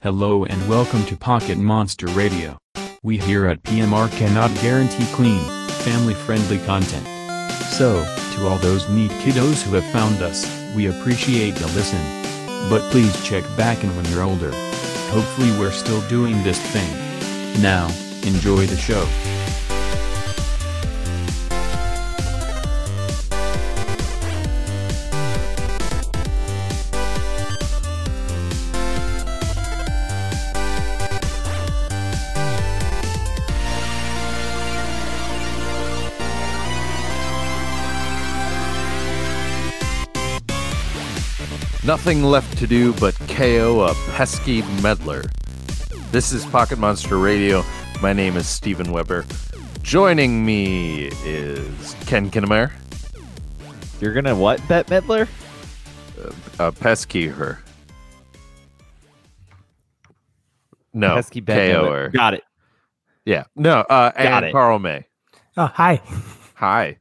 Hello and welcome to Pocket Monster Radio. We here at PMR cannot guarantee clean, family friendly content. So, to all those neat kiddos who have found us, we appreciate the listen. But please check back in when you're older. Hopefully, we're still doing this thing. Now, enjoy the show. Nothing left to do but KO a pesky meddler. This is Pocket Monster Radio. My name is Steven Weber. Joining me is Ken Kinnemeyer, You're gonna what, Bette Midler? uh, pesky her. No, Pesky Bet KO her. Got it. Yeah, no, uh, Got and it. Carl May. Oh, hi. Hi.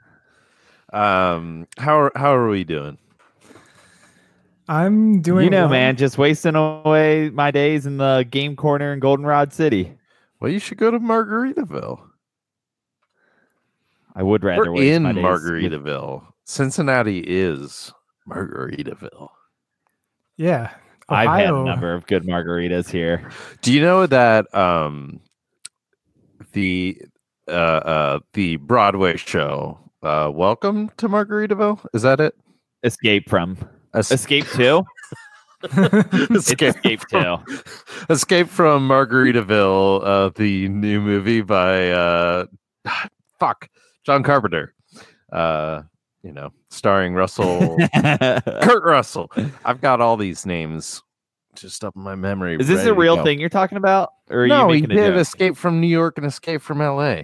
Um, how are, how are we doing? I'm doing. you know, well. man, just wasting away my days in the game corner in Goldenrod City. Well, you should go to Margaritaville. I would rather We're waste in my days Margaritaville. Cincinnati is Margaritaville. Yeah. I've had a number of good margaritas here. Do you know that um the uh uh the Broadway show uh Welcome to Margaritaville? Is that it? Escape from Es- Escape Two. It's Escape, Escape Two. Escape from Margaritaville, uh the new movie by uh fuck John Carpenter. Uh you know, starring Russell Kurt Russell. I've got all these names just up in my memory. Is this a real thing you're talking about, or are no, you he making a did joke? Escape from New York and Escape from LA.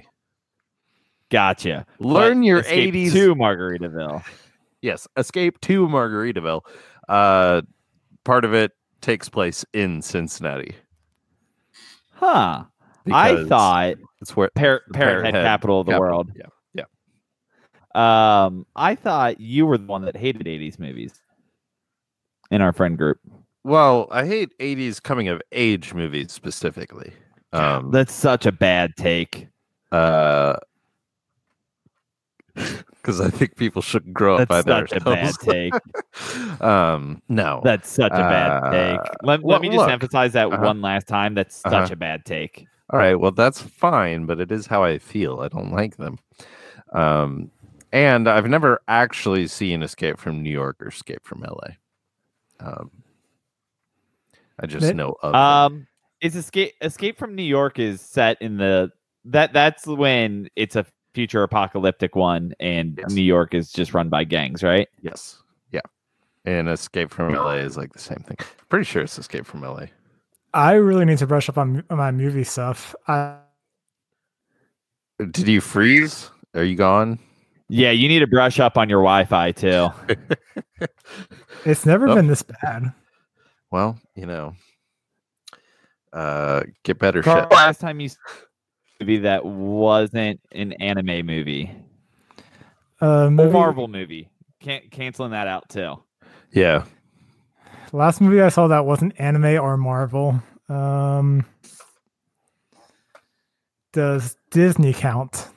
Gotcha. Learn But your Escape 80s. to Margaritaville. Yes, Escape to Margaritaville. Uh, part of it takes place in Cincinnati. Huh. I thought it's where Par- Parrot Head capital of the capital. world. Yeah, Um, I thought you were the one that hated 80s movies in our friend group. well, I hate '80s coming of age movies specifically. Um, That's such a bad take. uh, because I think people should grow up That's by such a bad take. um, no, That's such a bad Uh, take. Let, well, let me just look. emphasize that Uh-huh. one last time. That's such Uh-huh. a bad take. All right, well that's fine, but it is how I feel. I don't like them. Um and I've never actually seen Escape from New York or Escape from LA. Um I just Nick? know of them. Um, is Escape Escape from New York is set in the that that's when it's a future apocalyptic one, and Yes. New York is just run by gangs, right? yes. Yeah. And Escape from LA is like the same thing. Pretty sure it's Escape from LA. I really need to brush up on, on my movie stuff. I, Did you freeze? Are you gone? Yeah, you need to brush up on your Wi-Fi too. it's never Oh. been this bad. Well, you know. Uh get better Carl, shit. last time you saw a movie that wasn't an anime movie, Uh, a movie, Marvel movie, can't canceling that out too. Yeah. Last movie I saw that wasn't anime or Marvel. Um, does Disney count?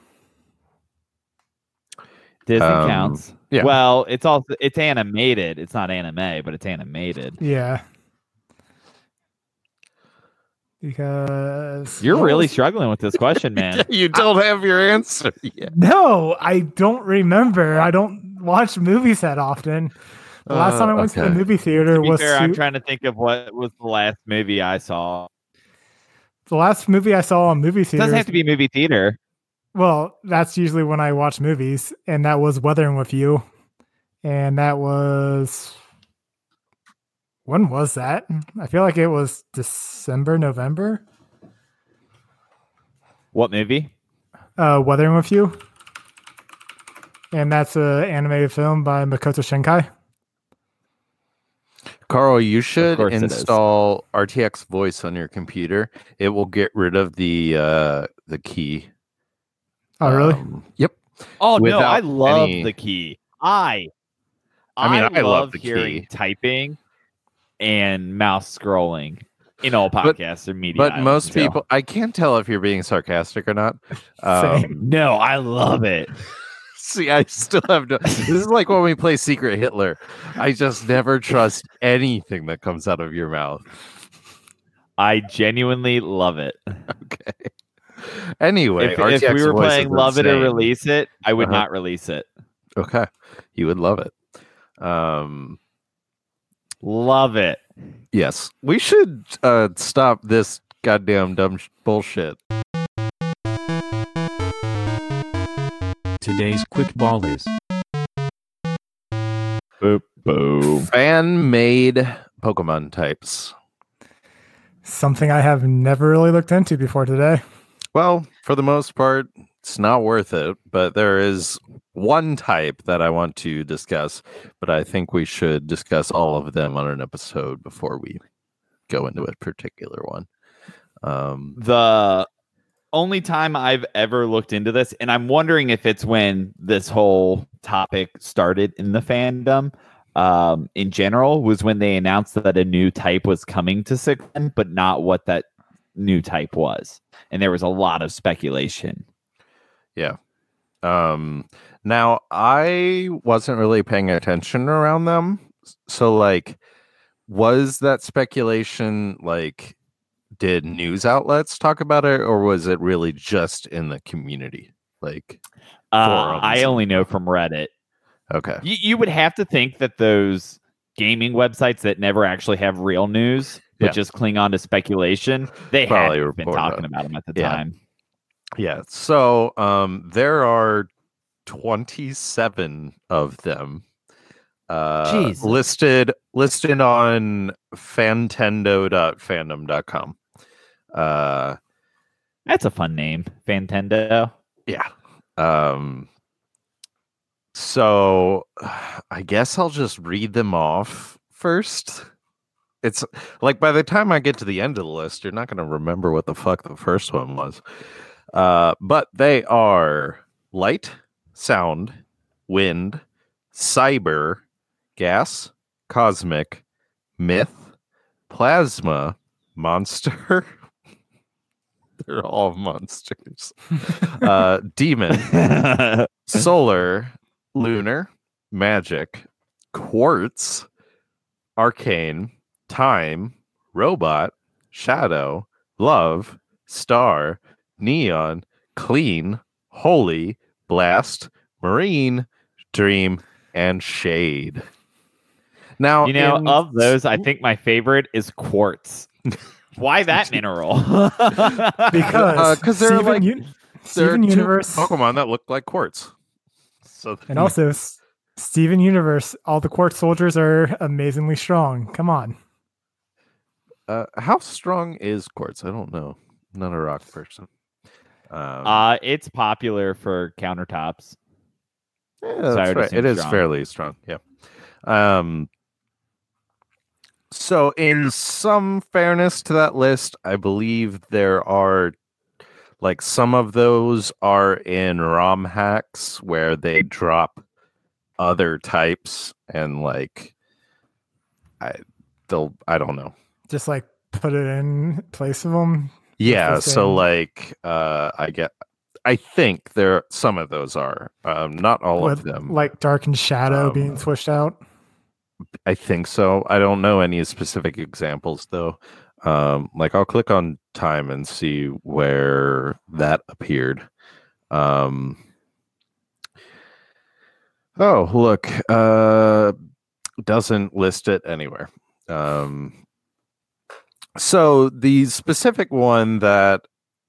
Disney Um, counts. yeah. Well, it's also it's animated. It's not anime, but it's animated. Yeah. Because You're what really was- struggling with this question, man. you don't have your answer yet. No, I don't remember. I don't watch movies that often. The last time I Uh, went to the movie theater to be was fair, I'm trying to think of what was the last movie I saw. the last movie I saw on movie theater. doesn't have to be movie theater. Well, that's usually when I watch movies, and that was Weathering with You, and that was when was that? I feel like it was December, November. What movie? Uh, Weathering with You, and that's an animated film by Makoto Shinkai. Carl, you should course it is. install RTX voice on your computer. It will get rid of the uh the key. Oh, really? Um, yep. Oh no, I love any- the key. I I mean, I love love the hearing key. typing and mouse scrolling. in all But- podcasts or media. but most to. people, I can't tell if you're being sarcastic or not. Um, No, I love it. see, I still have no. This is like when we play Secret Hitler. I just never trust anything that comes out of your mouth. I genuinely love it. Okay. Anyway, if, if we were playing Love It or. Release It, I would Uh-huh. not release it. Okay, you would love it. Um, Love it. yes, we should uh stop this goddamn dumb sh- bullshit. Today's quick ball is Boop, boom. Fan made Pokemon types. Something I have never really looked into before today. Well, for the most part, it's not worth it, but there is one type that I want to discuss, but I think we should discuss all of them on an episode before we go into a particular one. Um, The only time I've ever looked into this, and I'm wondering if it's when this whole topic started in the fandom um, in general, was when they announced that a new type was coming to Sigma, but not what that new type was. And there was a lot of speculation. Um, now I wasn't really paying attention around them, so like, was that speculation like? Did news outlets talk about it, or was it really just in the community? Like, Uh, I only know from Reddit. okay, You, you would have to think that those gaming websites that never actually have real news but Yeah. just cling on to speculation, they Probably had been talking about them at the Yeah. time. Yeah. So, um, there are twenty-seven of them. Uh, listed listed on fantendo.fandom.com. Uh, That's a fun name, Fantendo. Yeah. Um so I guess I'll just read them off first. It's like by the time I get to the end of the list, you're not going to remember what the fuck the first one was. Uh but they are light, sound, wind, cyber, gas, cosmic, myth, plasma, monster. They're all monsters. uh demon, solar, lunar, magic, quartz, arcane, time, robot, shadow, love, star, neon, clean, holy, blast, marine, dream, and shade. Now, you know, in- of those, I think my favorite is quartz. Why that mineral? Because 'cause they're Steven, like- Un- there Steven two Universe, Pokemon that look like quartz. So and also S- Steven Universe, all the quartz soldiers are amazingly strong. Come on. Uh, how strong is quartz? I don't know. I'm not a rock person. Um, uh, it's popular for countertops. yeah, so that's would right. assume It is strong. fairly strong. Yeah. Um. So, in some fairness to that list, I believe there are like some of those are in ROM hacks where they drop other types and like I they'll I don't know. Just like put it in place of them. Yeah, so like uh I get I think there some of those are um not all of them. like dark and shadow Um, being switched out. I think so. I don't know any specific examples though. Um like I'll click on time and see where that appeared. Um Oh, look, uh doesn't list it anywhere. Um so the specific one that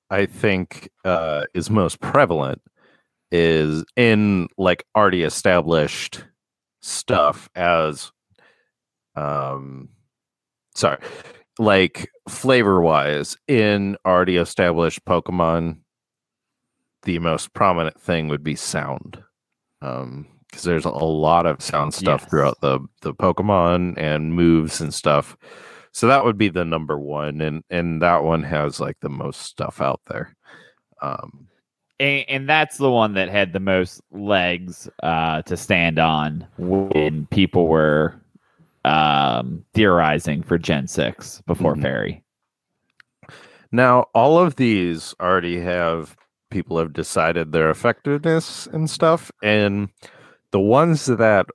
I think uh is most prevalent is in like already established stuff as um sorry like flavor wise in already established pokemon the most prominent thing would be sound um because there's a lot of sound stuff Yes. throughout the the pokemon and moves and stuff so that would be the number one and and that one has like the most stuff out there um And, and that's the one that had the most legs uh, to stand on when people were um, theorizing for Gen 6 before Mhm. Fairy. Now, all of these already have people have decided their effectiveness and stuff. And the ones that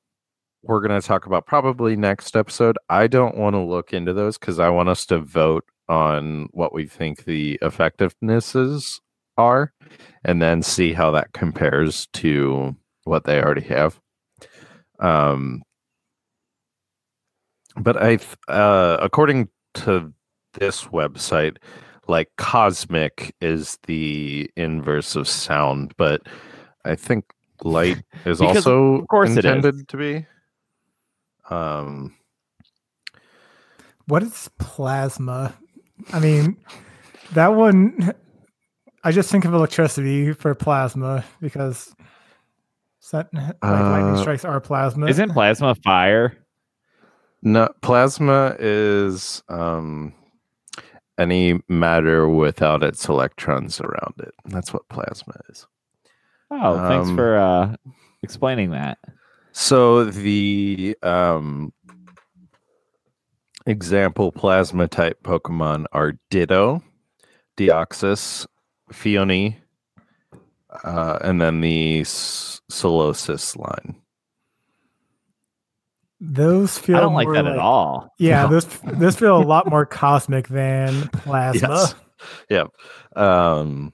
we're going to talk about probably next episode, I don't want to look into those because I want us to vote on what we think the effectivenesses are and then see how that compares to what they already have. Um, but I, uh, according to this website, like cosmic is the inverse of sound, but I think light is also of course it is. intended to be. Um, What is plasma? I mean, that one. I just think of electricity for plasma because set, like lightning Uh, strikes are plasma. Isn't plasma fire? no, plasma is um, any matter without its electrons around it. That's what plasma is. Oh, thanks Um, for uh, explaining that. So the um, example plasma type Pokemon are Ditto, Deoxys, Phione, uh, and then the S- Solosis line. Those feel I don't like more that at all. Yeah, No. those those feel a lot more cosmic than plasma. Yes. Yep. Um,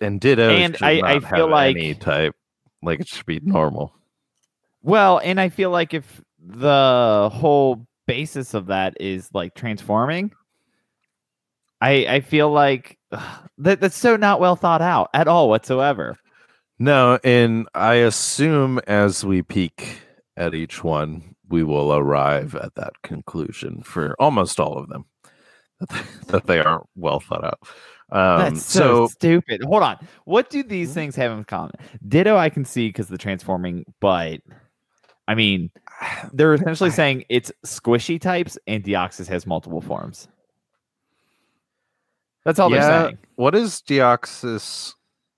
and Ditto And I- not I feel have like- any type. Like it should be normal. Well, and I feel like if the whole basis of that is like transforming, I I feel like ugh, that that's so not well thought out at all whatsoever. No, and I assume as we peek at each one, we will arrive at that conclusion for almost all of them that they, that they aren't well thought out. Um, That's so, so, stupid. Hold on. What do these Hmm? things have in common? Ditto, I can see because the transforming, but I mean, they're essentially saying it's squishy types, and Deoxys has multiple forms. That's all yeah, they're saying. what is Deoxys?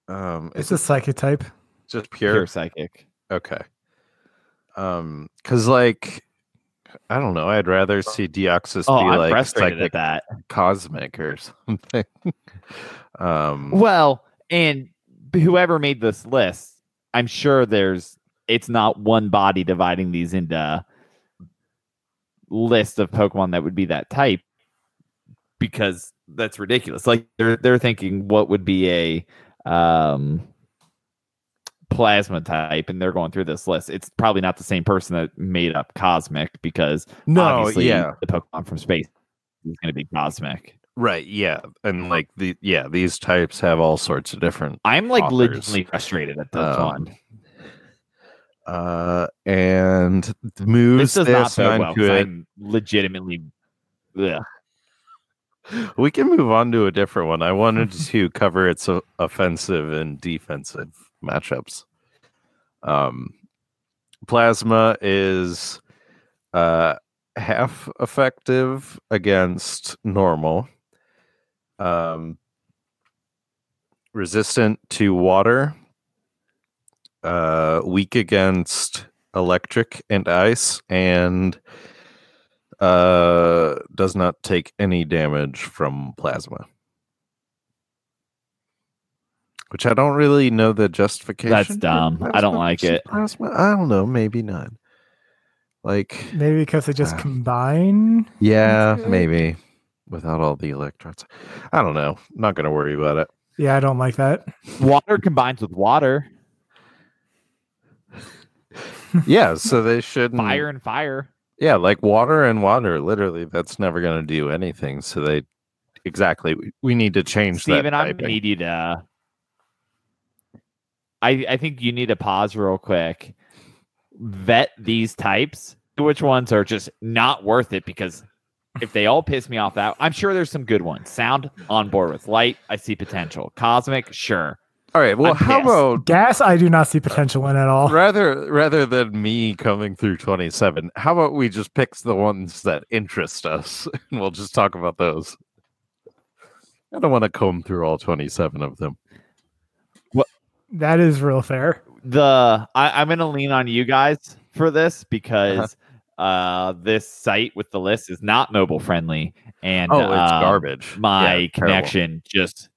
Um, It's is a psychic type. just Pure, pure? psychic. Okay. Um, because like, I don't know. I'd rather see Deoxys Oh, be I'm like frustrated psychic at that. cosmic or something. um, Well, and whoever made this list, I'm sure there's it's not one body dividing these into list of Pokemon that would be that type because that's ridiculous. Like they're they're thinking what would be a um plasma type and they're going through this list. It's probably not the same person that made up cosmic because no, obviously yeah, the Pokemon from space is going to be cosmic. right, yeah, and like the yeah, these types have all sorts of different I'm like Authors. legitimately frustrated at this Um, one. Uh and the moves This does not this bode and well. 'cause could- I'm legitimately. Ugh. we can move on to a different one i wanted to cover its offensive and defensive matchups um plasma is uh half effective against normal um resistant to water uh weak against electric and ice and uh does not take any damage from plasma which i don't really know the justification That's dumb. I don't like it. plasma i don't know maybe not like Maybe because they just Ah. combine. yeah maybe without all the electrons i don't know not gonna worry about it Yeah, I don't like that. Water combines with water, yeah so they should fire and fire. Yeah, like water and water. Literally, that's never going to do anything. So they exactly. We, we need to change Steven, that. I'm gonna need you to. I I think you need to pause real quick. Vet these types. Which ones are just not worth it? Because if they all piss me off, that I'm sure there's some good ones. Sound on board with light. I see potential. Cosmic, sure. All right. Well, I'm how pissed. about Gas, I do not see potential in at all. rather rather than me coming through 27, how about we just pick the ones that interest us and we'll just talk about those. I don't want to comb through all 27 of them. That is real fair. the I, I'm gonna lean on you guys for this because uh this site with the list is not mobile friendly and Oh, it's um, garbage. My Yeah, terrible. connection just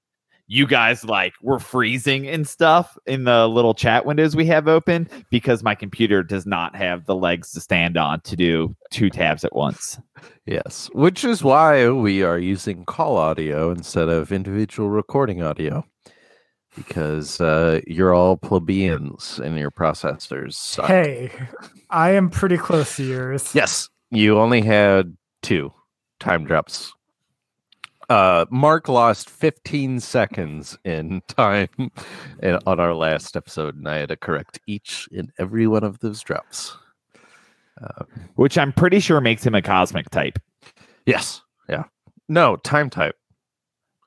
you guys like were freezing and stuff in the little chat windows we have open because my computer does not have the legs to stand on to do two tabs at once. Yes, which is why we are using call audio instead of individual recording audio. Because uh, you're all plebeians and your processors suck. Hey, I am pretty close to yours. Yes, you only had two time drops. Uh, Mark lost 15 seconds in time in, on our last episode, and I had to correct each and every one of those drops. Which I'm pretty sure makes him a cosmic type. Yes, yeah, no time type.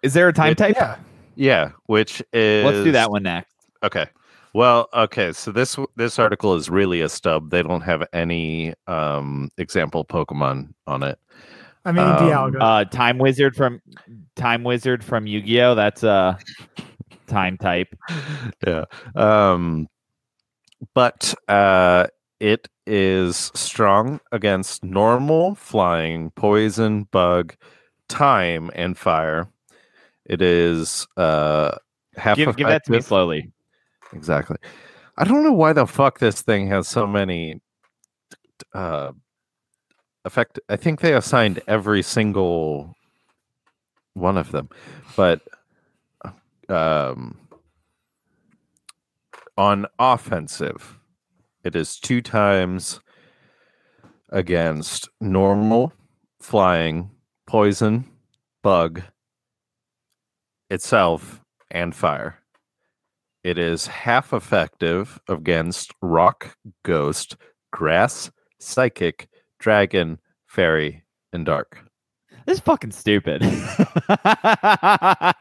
Is there a time It- type? Yeah. Yeah, which is Let's do that one next. Okay. Well, okay. So this this article is really a stub. They don't have any um example Pokemon on it. I mean, Um, Dialga. Uh, time wizard from time wizard from Yu-Gi-Oh. That's a time type. yeah. Um but uh it is strong against normal, flying, poison, bug, time, and fire. It is uh half Give, give that to me slowly. Exactly. I don't know why the fuck this thing has so many uh effect I think they assigned every single one of them. But um on offensive it is two times against normal flying poison bug itself and fire it is half effective against rock, ghost, grass, psychic, dragon, fairy, and dark. This is fucking stupid.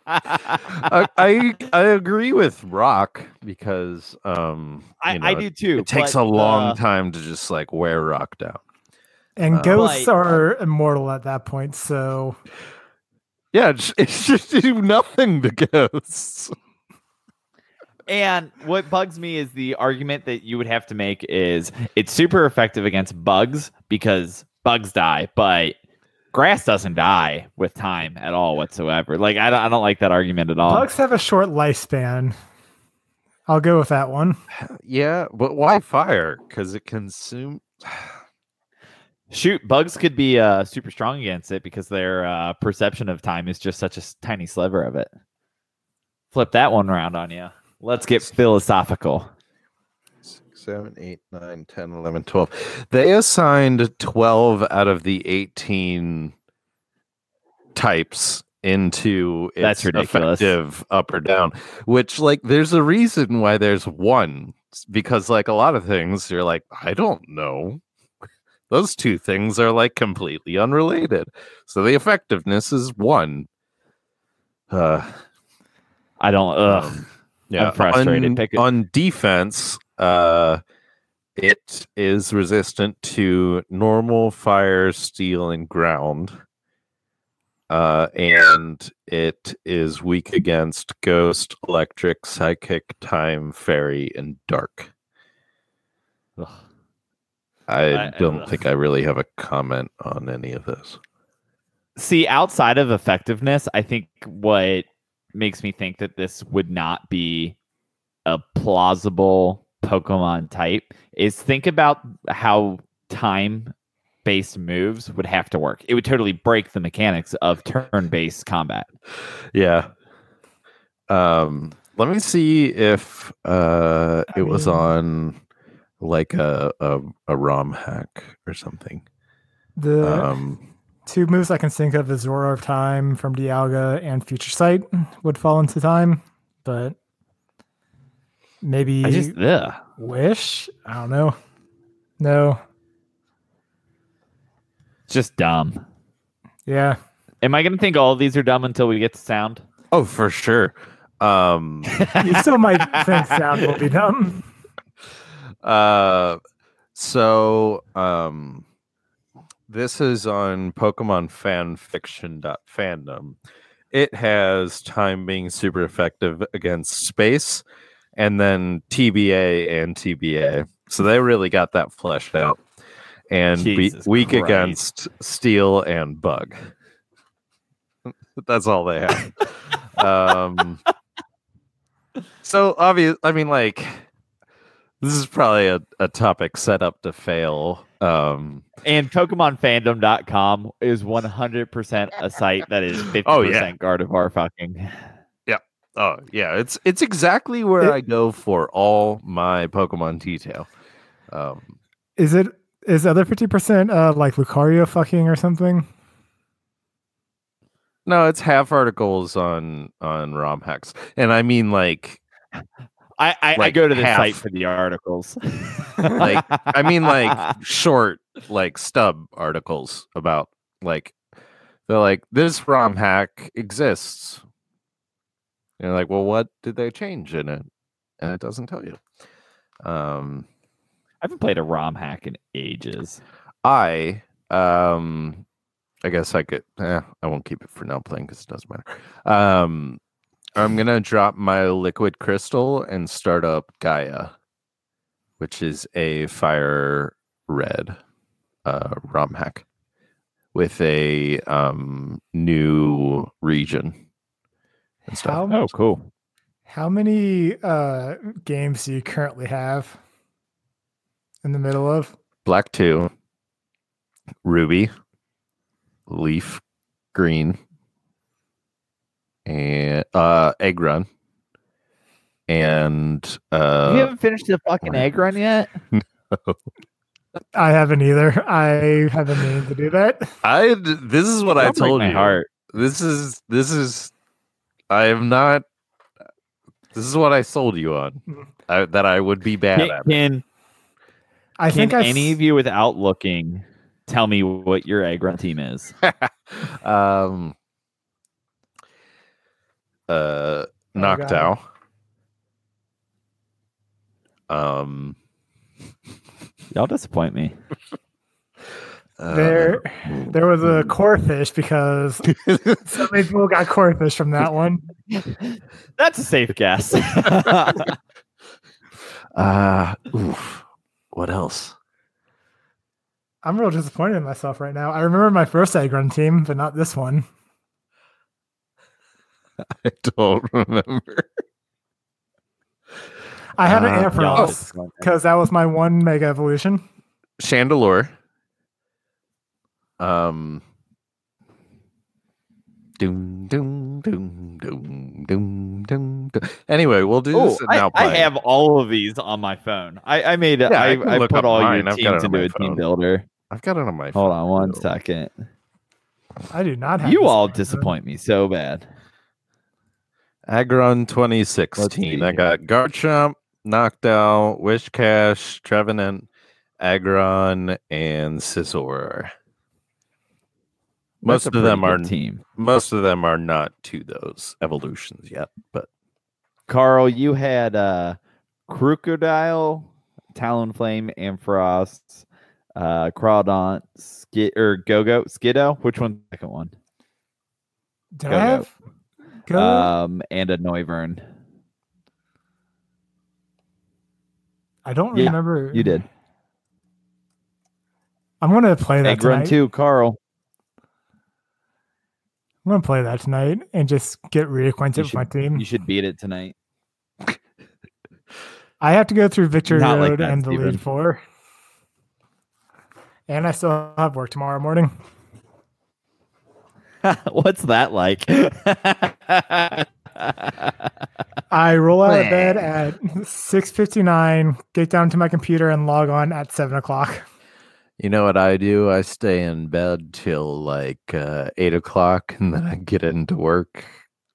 I, I I agree with rock because um I, you I do too. It takes but, a long uh, time to just like wear rock down. and uh, ghosts Like- are immortal at that point, so Yeah, it's, it's just do nothing to ghosts. And what bugs me is the argument that you would have to make is it's super effective against bugs because bugs die, but grass doesn't die with time at all whatsoever. Like I don't, I don't like that argument at all. bugs have a short lifespan. I'll go with that one. Yeah, but why fire? Because it consume. Shoot, bugs could be uh, super strong against it because their uh, perception of time is just such a tiny sliver of it. Flip that one around on you. Let's get philosophical. Six, seven, eight, nine, 10, 11, 12. They assigned 12 out of the 18 types into its That's ridiculous. effective up or down, which, like, there's a reason why there's one. Because, like, a lot of things, you're like, I don't know. Those two things are, like, completely unrelated. So the effectiveness is one. Uh, I don't. Ugh. um, yeah, frustrated. On, Pick it- on defense, uh, it is resistant to normal fire, steel, and ground. Uh, and it is weak against ghost, electric, psychic, time, fairy, and dark. Ugh. I, I- don't ugh. think I really have a comment on any of this. See, outside of effectiveness, I think what makes me think that this would not be a plausible Pokemon type is think about how time based moves would have to work. It would totally break the mechanics of turn based combat. Yeah. Um, let me see if uh it was on like a, a a ROM hack or something. The Um two moves I can think of is Roar of Time from Dialga and Future Sight would fall into time, but maybe I just ugh. Wish? I don't know. No. It's just dumb. Yeah. Am I gonna think all of these are dumb until we get to sound? oh for sure. Um You still might think sound will be dumb. uh so um this is on Pokemon fanfiction.fandom. It has time being super effective against space and then TBA and TBA. So they really got that fleshed out. And be weak Christ. against steel and bug. That's all they have. um, so obvious. I mean, like, this is probably a, a topic set up to fail. Um, And PokemonFandom.com is 100% a site that is 50% Oh, yeah. Gardevoir fucking. Yeah. Oh yeah, it's it's exactly where It- I go for all my Pokemon detail. Um, Is it is the other fifty percent uh like Lucario fucking or something? no, it's half articles on on ROM hacks, and I mean like I, I, I go to the half. site for the articles. Like, I mean like short like stub articles about like they're like this ROM hack exists. And you're like, well, what did they change in it? And it doesn't tell you. Um, I haven't played a ROM hack in ages. I um, I guess I could. Eh, I won't keep it for now playing because it doesn't matter. Um, I'm gonna drop my liquid crystal and start up Gaia, which is a fire red uh, ROM hack with a um new region and stuff. How Oh, cool. how many uh games do you currently have in the middle of? Black two, Ruby, Leaf, Green, and uh Egg Run, and uh, you haven't finished the fucking egg run yet? I haven't either. I haven't meaning to do that. I this is what I Don't break told my you. heart. This is this is I am not. This is what I sold you on. Mhm. I, that I would be bad Can, at. can, I can think I any of you without looking tell me what your egg run team is? um. Uh, God. Noctowl. Um. Y'all disappoint me. uh, there there was a Corphish because so many people got Corphish from that one. That's a safe guess. uh, oof. What else? I'm real disappointed in myself right now. I remember my first egg run team, but not this one. I don't remember. I had an Uh, Ampharos disappoint me. because that was my one mega evolution. Chandelure. Um. Doom, doom, doom, doom, doom, doom, doom. Anyway, we'll do Oh, this and I, now I have all of these on my phone. I, I made Yeah, I I, I, put all mine. your I've got it teams into my a team builder. I've got it on my Hold phone. Hold on one too. second. I do not have You all on phone. disappoint me so bad. Agron 2016. I got Garchomp, Knockdown, Whiscash, Trevenant, Aggron, and Scizor. Most of them are team. most of them are not to those evolutions yet, but Carl, you had uh Krookodile, Talonflame, Ampharos, uh Crawdaunt, Skid or Go-Go, Skiddo. Which one's the second one? Did Go, I have? Go. Um and a Noivern. I don't yeah, remember. You did. I'm gonna play that Egg Run tonight. 2, Carl. I'm gonna play that tonight and just get reacquainted You with my team. You should beat it tonight. I have to go through Victory Not like Road that, and the Steven. lead four. And I still have work tomorrow morning. What's that like? I roll out of bed at 6:59, get down to my computer and log on at seven o'clock. you know what I do? I stay in bed till like uh, eight o'clock, and then I get into work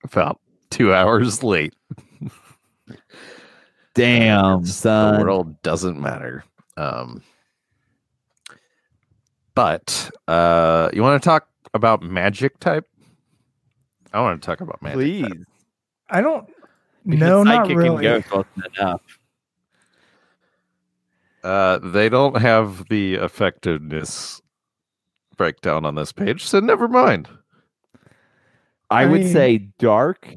about two hours late. Damn, son. The world doesn't matter. Um, but uh, you want to talk about magic type? I want to talk about magic. Please. type. I don't Because no, not really. and ghost wasn't enough. Uh, they don't have the effectiveness breakdown on this page, so never mind. I, I would mean- say dark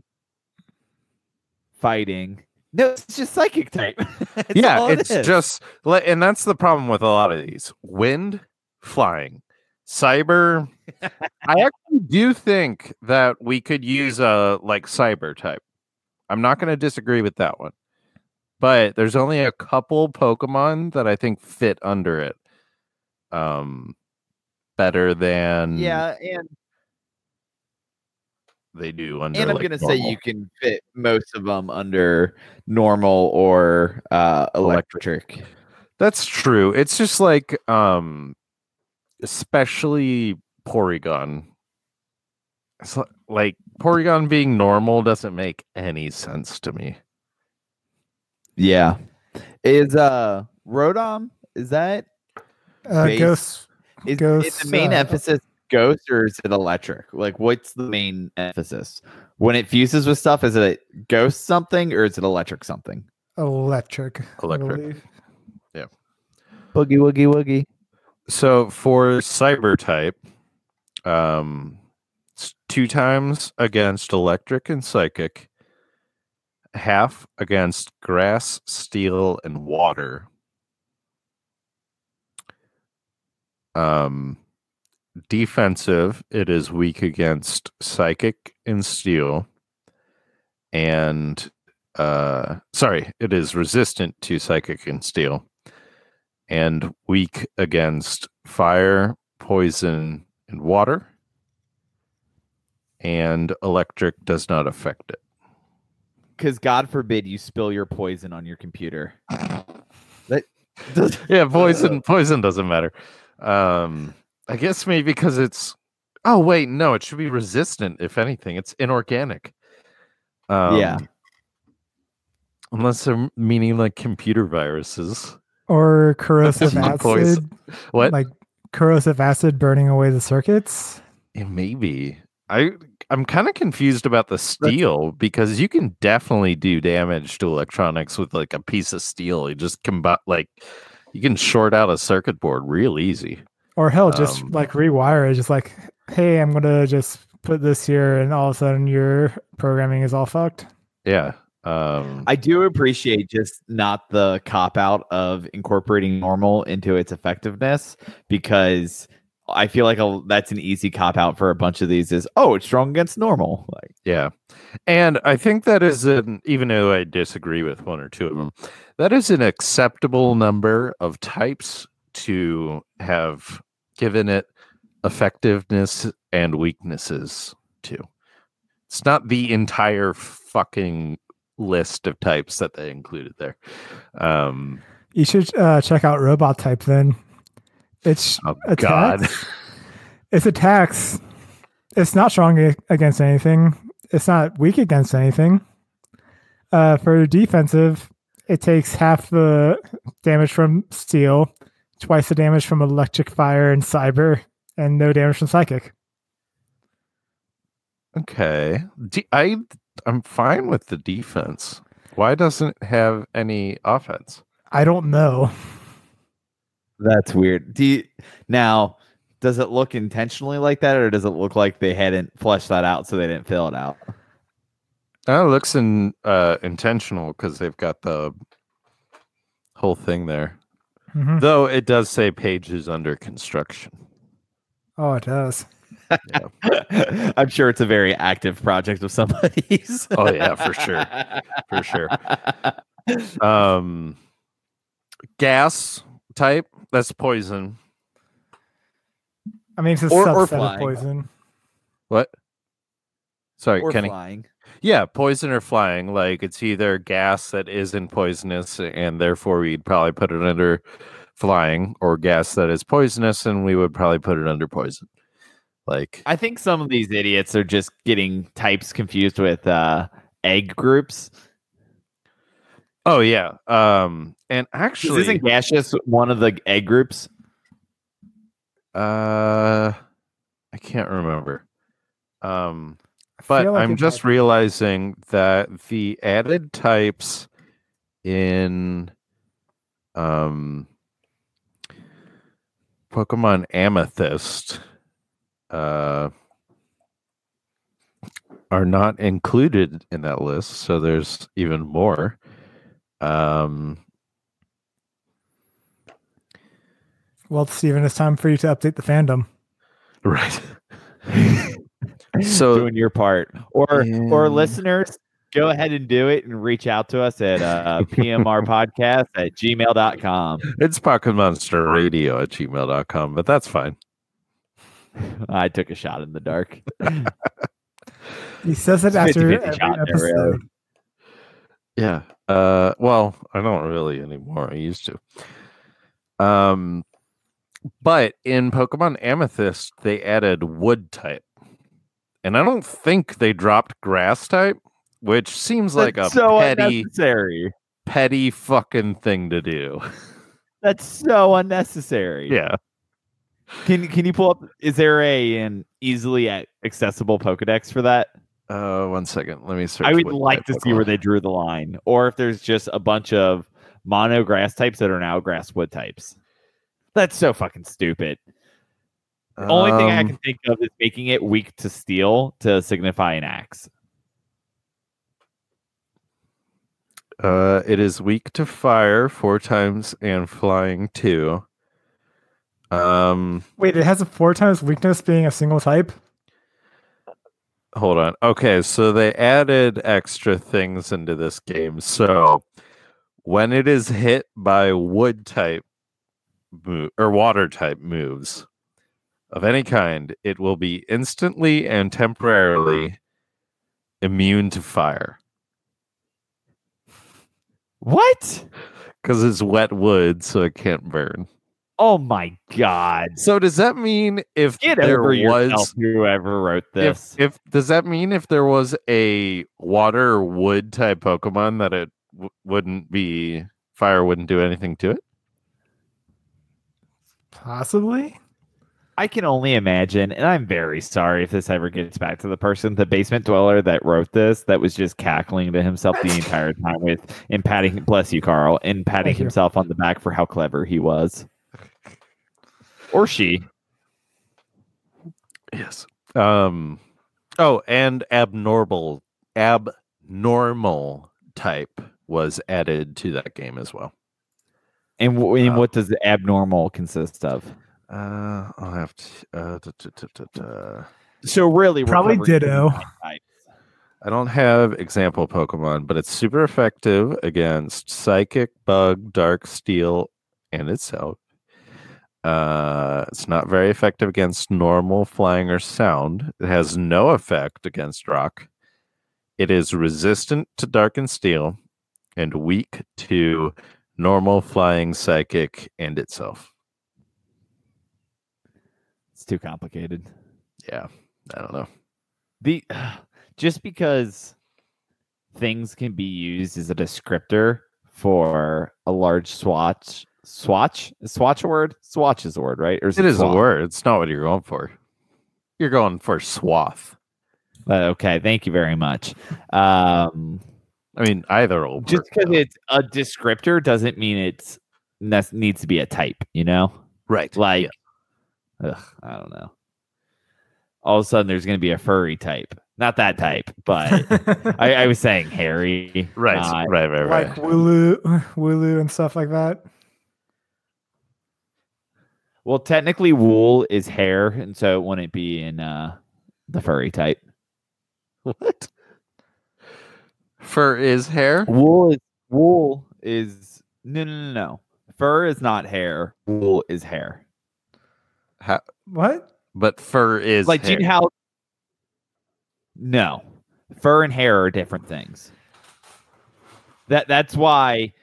fighting. No, it's just psychic type. That's yeah, all it it's is. just, and that's the problem with a lot of these wind, flying, Cyber. I actually do think that we could use a like cyber type. I'm not going to disagree with that one. But there's only a couple Pokemon that I think fit under it. Um better than Yeah, and they do under and I'm like, gonna say you can fit most of them under normal or uh, electric. That's true. It's just like um especially Porygon. It's li- like Porygon being normal doesn't make any sense to me. Yeah, is uh Rotom is that Uh, Base- Ghost. is, is the main uh, emphasis ghost or is it electric? Like, what's the main emphasis when it fuses with stuff? Is it a ghost something or is it electric something? Electric. I Electric. believe. Boogie woogie woogie. So for cyber type, um two times against electric and psychic, half against grass, steel, and water. Um defensive, it is weak against psychic and steel. And uh sorry, it is resistant to psychic and steel and weak against fire, poison, and water. And electric does not affect it. Because God forbid you spill your poison on your computer. that does, Yeah, poison poison doesn't matter. Um I guess maybe because it's oh wait, no, it should be resistant, if anything. It's inorganic. Um, yeah. Unless they're meaning like computer viruses. Or corrosive Not poison. acid. What? Like corrosive acid burning away the circuits. Yeah, maybe. I I'm kind of confused about the steel because you can definitely do damage to electronics with like a piece of steel. You just combi- like you can short out a circuit board real easy. Or hell, just Um, like rewire it. Just like, hey, I'm gonna just put this here, and all of a sudden your programming is all fucked. Yeah. Um I do appreciate just not the cop out of incorporating normal into its effectiveness because I feel like a, that's an easy cop out for a bunch of these is oh it's strong against normal like yeah. And I think that is an even though I disagree with one or two of them, that is an acceptable number of types to have given it effectiveness and weaknesses to. It's not the entire fucking list of types that they included there. Um, You should uh, check out robot type then. It's oh. God, It's attacks. It's not strong against anything. It's not weak against anything. Uh, for defensive, it takes half the damage from steel, twice the damage from electric fire and cyber, and no damage from psychic. okay. D- I I'm fine with the defense. Why doesn't it have any offense? I don't know. that's weird. Do you, now does it look intentionally like that or does it look like they hadn't fleshed that out so they didn't fill it out? Oh, it looks in, uh, intentional because they've got the whole thing there. Mhm. Though it does say pages under construction. Oh, it does. I'm sure it's a very active project of somebody's. Oh, yeah, for sure. For sure. Um, gas type. That's poison. I mean, it's a Or- or subset of poison. What? Sorry, or Kenny. flying. Yeah, poison or flying. Like it's either gas that isn't poisonous, and therefore we'd probably put it under flying, or gas that is poisonous, and we would probably put it under poison. Like, I think some of these idiots are just getting types confused with uh, egg groups. oh yeah. Um, and 'Cause actually, Isn't gaseous one of the egg groups? uh, I can't remember. Um, but like I'm just might- realizing that the added types in um Pokemon Amethyst uh are not included in that list, so there's even more. Um Well, Steven, it's time for you to update the fandom. Right. so doing your part. Or or listeners, go ahead and do it and reach out to us at uh, pmrpodcast at gmail.com. it's Pocket Monster Radio at gmail.com, but that's fine. I took a shot in the dark. He says it after every shot there, really. episode. Yeah. Uh well, I don't really anymore. I used to. Um but in Pokemon Amethyst, they added wood type. And I don't think they dropped grass type, which seems like a so petty, unnecessary. petty fucking thing to do. That's so unnecessary. yeah. Can can you pull up? Is there a an easily accessible Pokedex for that? Uh one second. Let me search. I would like to see where they drew the line, or if there's just a bunch of mono grass types that are now grass wood types. That's so fucking stupid. The only thing I Um, can think of is making it weak to steel to signify an axe. Uh, it is weak to fire four times and flying two. Um, Wait, it has a four times weakness being a single type. hold on. Okay, so they added extra things into this game. So when it is hit by wood type move or water type moves of any kind, it will be instantly and temporarily immune to fire What? because it's wet wood, so it can't burn. Oh my god! So does that mean if Get there was yourself, whoever wrote this. if if does that mean if there was a water or wood type Pokemon that it w- wouldn't be fire wouldn't do anything to it? Possibly. I can only imagine, and I'm very sorry if this ever gets back to the person, the basement dweller that wrote this, that was just cackling to himself the entire time with and patting, bless you, Carl, and patting Thank you. himself on the back for how clever he was, or she. Yes. Um. Oh, and abnormal abnormal type was added to that game as well. And, w- and Uh, what does the abnormal consist of? Uh, I'll have to. Uh, da, da, da, da, da. So really, Probably Ditto. I don't have example Pokemon, but it's super effective against Psychic, Bug, Dark, Steel, and itself. Uh, it's not very effective against normal, flying, or sound. It has no effect against rock. It is resistant to dark and steel, and weak to normal, flying, psychic, and itself. It's too complicated. Yeah, I don't know. the just because things can be used as a descriptor for a large swatch swatch is swatch a word swatch is a word right or It is a word. It's not what you're going for. You're going for swath. Uh, okay thank you very much um I mean, either will just because though. it's a descriptor doesn't mean it's ne- needs to be a type you know right. like ugh, i don't know all of a sudden there's going to be a furry type not that type but I, I was saying hairy Right, not- right, right, right. like Wooloo, Wooloo, and stuff like that. Well, technically, wool is hair, and so it wouldn't be in uh, the furry type. what? Fur is hair. Wool is wool is no no no no. Fur is not hair. Wool is hair. Ha- What? but fur is like, hair. you know how? No, fur and hair are different things. That that's why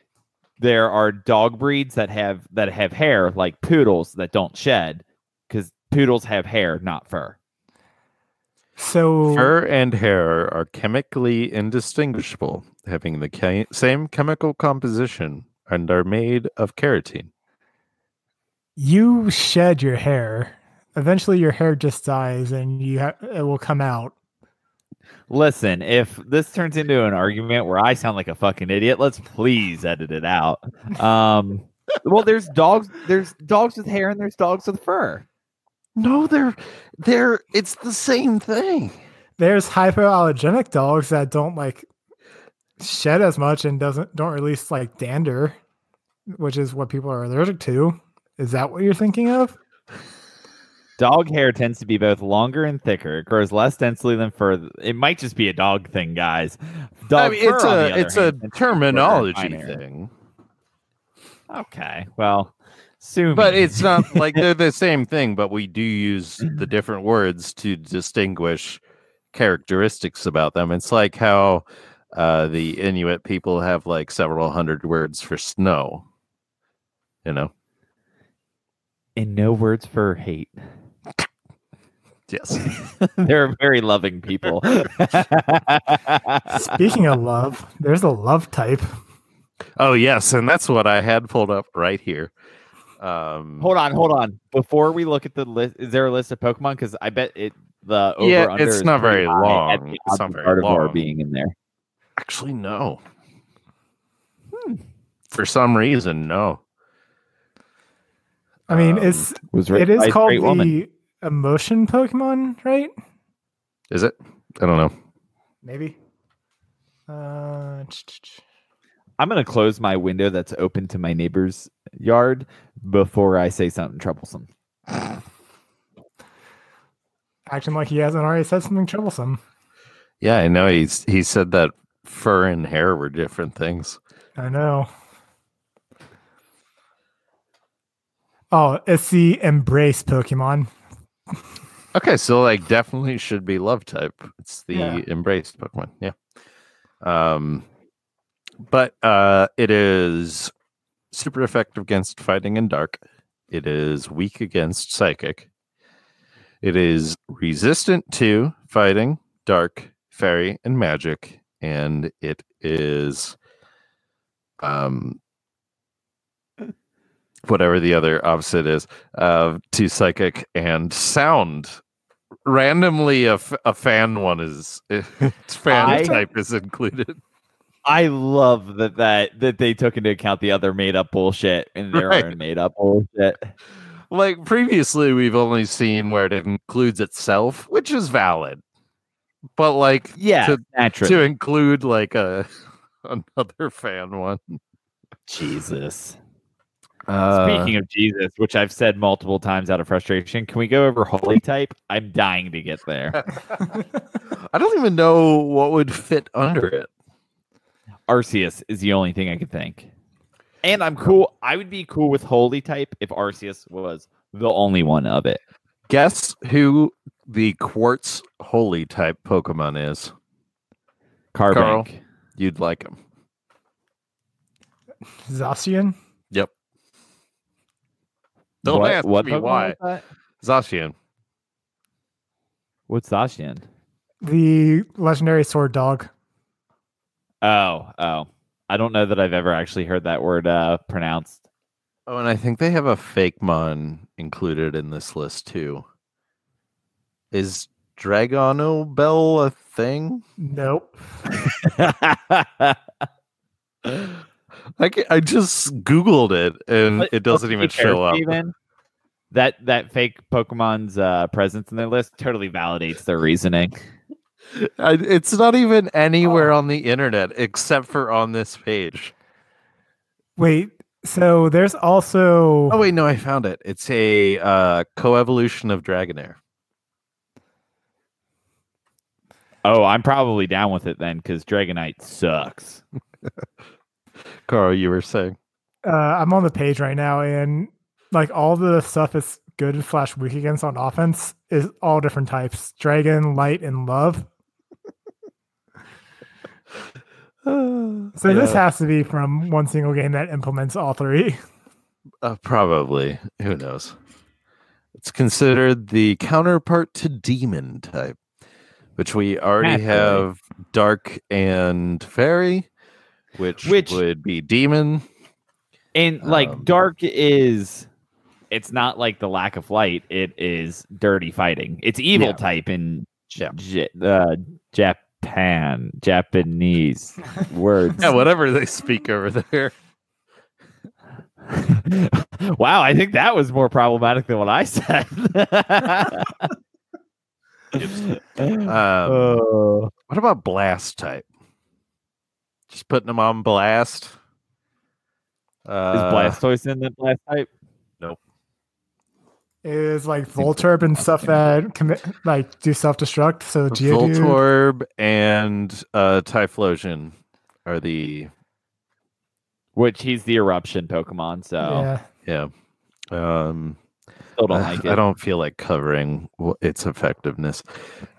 there are dog breeds that have that have hair, like poodles that don't shed, because poodles have hair, not fur. So Fur and hair are chemically indistinguishable, having the ca- same chemical composition and are made of keratin. you shed your hair. Eventually, your hair just dies, and you ha- it will come out. Listen, if this turns into an argument where I sound like a fucking idiot, let's please edit it out. Um, well, there's dogs. There's dogs with hair, and there's dogs with fur. No, they're they're it's the same thing. There's hypoallergenic dogs that don't like shed as much and doesn't don't release like dander, which is what people are allergic to. Is that what you're thinking of? Dog hair tends to be both longer and thicker. It grows less densely than fur. It might just be a dog thing, guys. Dog I mean, it's fur, the a it's a hand, tends to be shorter and terminology thing, Okay, well, soon. but it's not like they're the same thing. But we do use the different words to distinguish characteristics about them. It's like how uh, the Inuit people have like several hundred words for snow. You know. and no words for hate. Yes. They're very loving people. Speaking of love, there's a love type. Oh yes, and that's what I had pulled up right here. Um, hold on, hold on. Before we look at the list, is there a list of Pokemon? Because I bet it the over Yeah, under it's is not very long. the It's not of very Gardevoir long. being in there. Actually, no. For some reason, no. I mean, Um, it's Was it written by is a called straight woman. The emotion Pokemon, right? Is it? I don't know. Maybe. Uh, I'm gonna close my window that's open to my neighbor's yard before I say something troublesome. acting like he hasn't already said something troublesome. Yeah, I know. He's he said that fur and hair were different things. I know. Oh, it's the embrace Pokemon. Okay, so like definitely should be love type. It's the Yeah. embraced Pokemon. Yeah. Um but uh it is super effective against fighting and dark. It is weak against psychic. It is resistant to fighting, dark, fairy, and magic. And it is um whatever the other opposite is uh, to psychic and sound. Randomly, a, f- a fan one is its fan I- type is included. I love that that that they took into account the other made up bullshit in their Right. own made up bullshit. Like previously, we've only seen where it includes itself, which is valid, but like Yeah, to, naturally. to include like a another fan one. Jesus. Uh, Speaking of Jesus, which I've said multiple times out of frustration, can we go over holy type? I'm dying to get there. I don't even know what would fit under it. Arceus is the only thing I could think. And I'm cool. I would be cool with holy type if Arceus was the only one of it. Guess who the quartz holy type Pokemon is? Carl. You'd like him. Zacian? Yep. Don't what, ask what me Pokemon why. was that? Zacian. What's Zacian? The legendary sword dog. Oh, oh. I don't know that I've ever actually heard that word uh, pronounced. Oh, and I think they have a fake mon included in this list too. Is Dragono Bell a thing? Nope. Like I just googled it and But- it doesn't even to show up. Steven, that that fake Pokemon's uh, presence in their list totally validates their reasoning. I, it's not even anywhere on the internet except for on this page. Wait. So there's also. Oh wait, no, I found it. It's a uh, coevolution of Dragonair. Oh, I'm probably down with it then because Dragonite sucks. Carl, you were saying. Uh, I'm on the page right now, and like all the stuff is good slash weak against on offense is all different types: dragon, light, and love. So this has to be from one single game that implements all three. Uh, probably. Who knows? It's considered the counterpart to demon type, which we already Naturally. have dark and fairy, which, Which- would be demon. And like Um, dark is it's not like the lack of light, it is dirty fighting. It's evil Yeah. type in J- Yeah. J- uh, Japan, Japanese words. Yeah, whatever they speak over there. wow, I think that was more problematic than what I said. Um, Oh. what about blast type? Just putting them on blast. Is Uh, Blastoise in that blast type? nope. is like Voltorb and stuff that commit like do self destruct. So Geodude, Voltorb and uh, Typhlosion are the Which he's the eruption Pokemon, so yeah, yeah. Um, still don't I, like I it. don't feel like covering its effectiveness.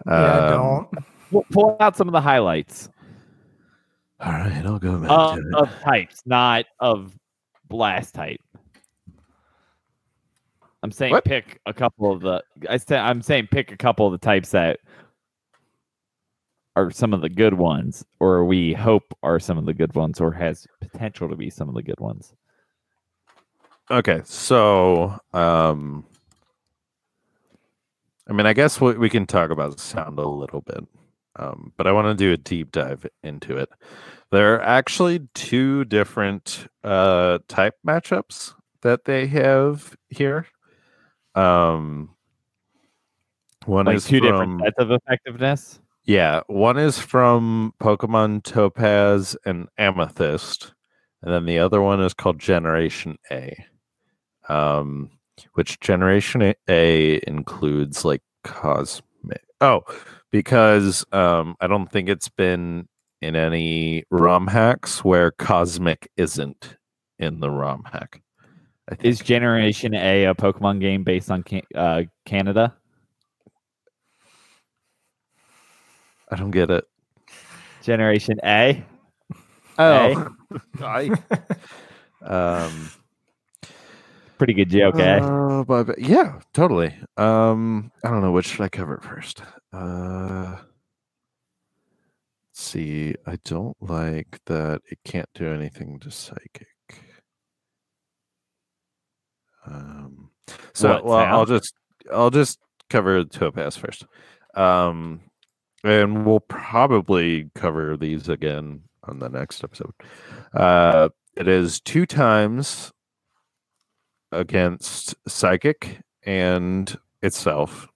yeah, Um, don't. Pull- Pull out some of the highlights All right, I'll go back of, to it. of types, not of blast type. I'm saying What? pick a couple of the. I say I'm saying pick a couple of the types that are some of the good ones, or we hope are some of the good ones, or has potential to be some of the good ones. Okay, so um I mean, I guess we, we can talk about sound a little bit, um, but I want to do a deep dive into it. There are actually two different uh, type matchups that they have here. Um, one Like is two from, different sets of effectiveness. yeah, one is from Pokemon Topaz and Amethyst, and then the other one is called Generation A. Um, which Generation A- A includes like Cosmic. Oh, because um, I don't think it's been in any ROM hacks where Cosmic isn't in the ROM hack. I think. Is Generation A a Pokemon game based on can- uh, Canada? I don't get it. Generation A. Oh, I. Um, Pretty good joke, eh? Uh, but, yeah, totally. Um, I don't know which should I cover first. Uh, let's see, I don't like that it can't do anything to psychic. Um, so What well, I'll just I'll just cover Topaz first. Um, and we'll probably cover these again on the next episode. Uh, it is two times against psychic and itself.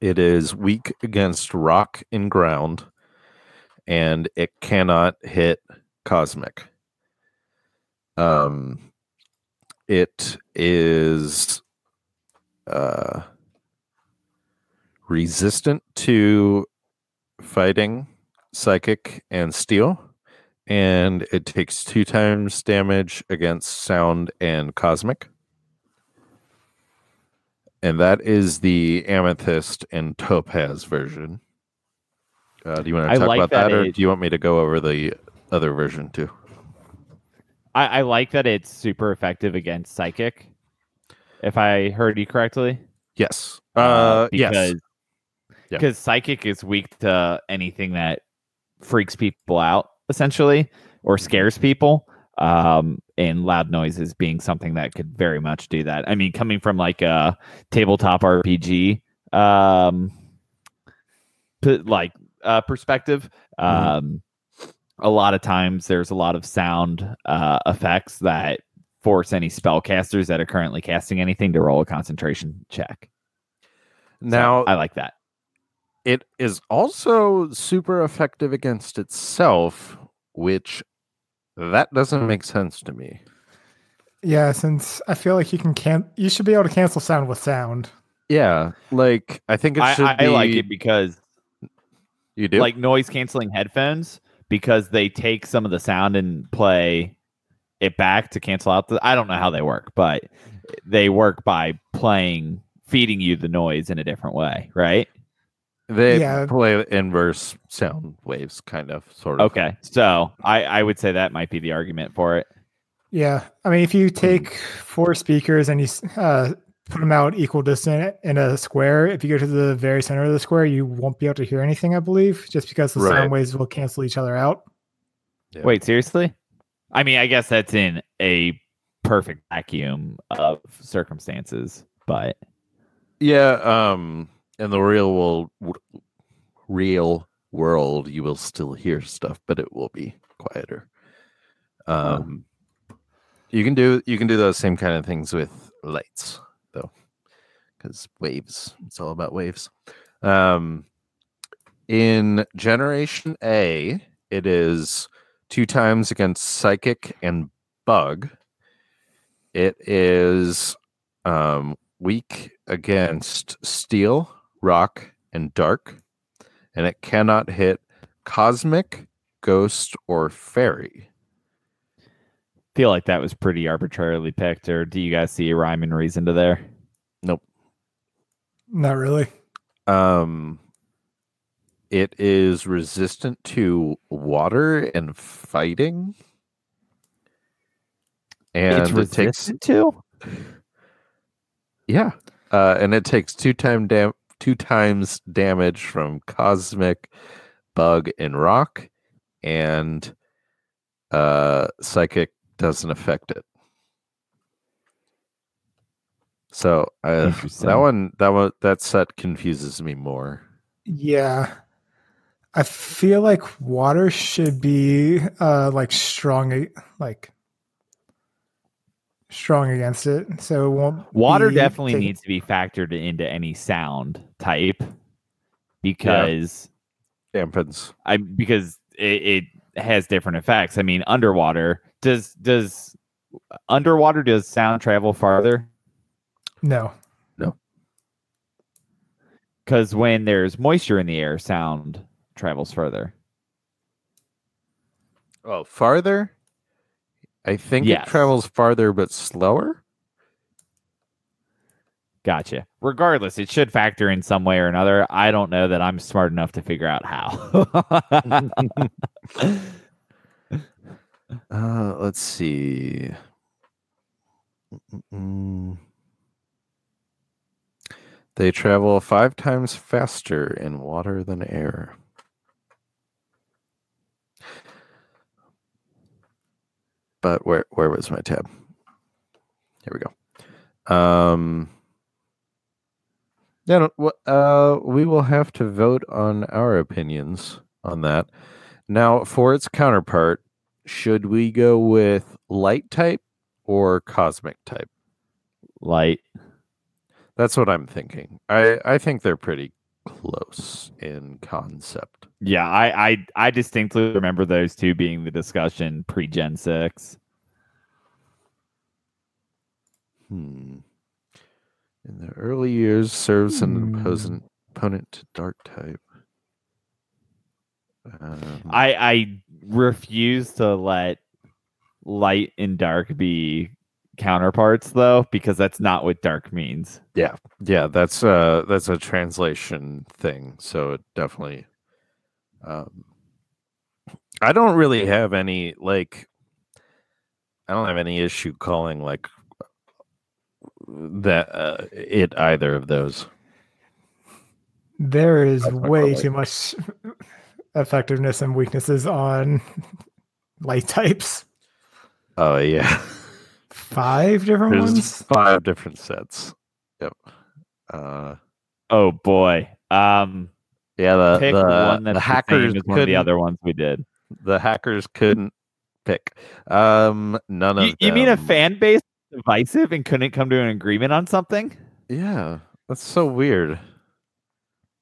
It is weak against rock and ground, and it cannot hit cosmic. Um, it is uh, resistant to fighting psychic and steel and it takes two times damage against sound and cosmic. And that is the amethyst and topaz version. Uh, do you want to talk like about that that, or do you want me to go over the other version too? I, I like that it's super effective against psychic. If I heard you correctly, Yes. Uh, yes. because Yeah. because psychic is weak to anything that freaks people out, essentially, or scares people. Um, and loud noises being something that could very much do that. I mean, coming from like a tabletop RPG, um, p- like uh, perspective, Mhm. um, a lot of times there's a lot of sound uh, effects that force any spellcasters that are currently casting anything to roll a concentration check. So Now, I like that. It is also super effective against itself, which that doesn't make sense to me. Yeah, since I feel like you can can you should be able to cancel sound with sound. Yeah, like I think it I, should I, be. I like it because You do like noise canceling headphones because they take some of the sound and play it back to cancel out the I don't know how they work, but they work by playing feeding you the noise in a different way, right? They Yeah. play inverse sound waves, kind of, sort of. Okay. So I, I would say that might be the argument for it. Yeah, I mean, if you take four speakers and you uh, put them out equal distance in a square, if you go to the very center of the square, you won't be able to hear anything. I believe, just because the Right. sound waves will cancel each other out. Yeah. Wait, seriously? I mean, I guess that's in a perfect vacuum of circumstances, but Yeah. Um. In the real world, real world, you will still hear stuff, but it will be quieter. Um. You can do you can do those same kind of things with lights, though, because waves. It's all about waves. Um. In Generation A, it is two times against Psychic and Bug. It is um, weak against steel, rock, and dark, and it cannot hit cosmic, ghost, or fairy. Feel like that was pretty arbitrarily picked, or do you guys see a rhyme and reason to there? Nope. Not really. Um, it is resistant to water and fighting, and it's it takes to. yeah, uh, and it takes two time dam- two times damage from cosmic, bug, and rock, and uh, psychic doesn't affect it. So uh, that one, that one, that set confuses me more. Yeah. I feel like water should be uh like strong like strong against it. So it won't Water be definitely taken- needs to be factored into any sound type because Dampens. I because it, it has different effects. I mean, underwater does does underwater does sound travel farther? No, no. Because when there's moisture in the air, sound travels further. Oh, farther? I think Yes. it travels farther but slower. Gotcha. Regardless, it should factor in some way or another. I don't know that I'm smart enough to figure out how. Uh, let's see. Mm-mm. They travel five times faster in water than air. But where where was my tab? Here we go. Um. Yeah, no, uh, we will have to vote on our opinions on that. Now, for its counterpart, should we go with light type or cosmic type? Light. That's what I'm thinking. I I think they're pretty close in concept. Yeah, I, I I distinctly remember those two being the discussion pre Gen six. Hmm. In the early years, serves an Hmm. opposing opponent to dark type. Um, I I refuse to let light and dark be counterparts though, because that's not what dark means. yeah, Yeah. that's uh that's a translation thing. So it definitely. Um, I don't really have any like. I don't have any issue calling like that uh, it either of those. There is way correlate. too much effectiveness and weaknesses on light types. Oh yeah, Five different there's ones. five different sets. Yep. Uh, Oh boy. Um yeah, the pick the, one the hackers the one of the other ones we did. the hackers couldn't pick. Um, none of You, you mean a fan base divisive and couldn't come to an agreement on something? Yeah, that's so weird.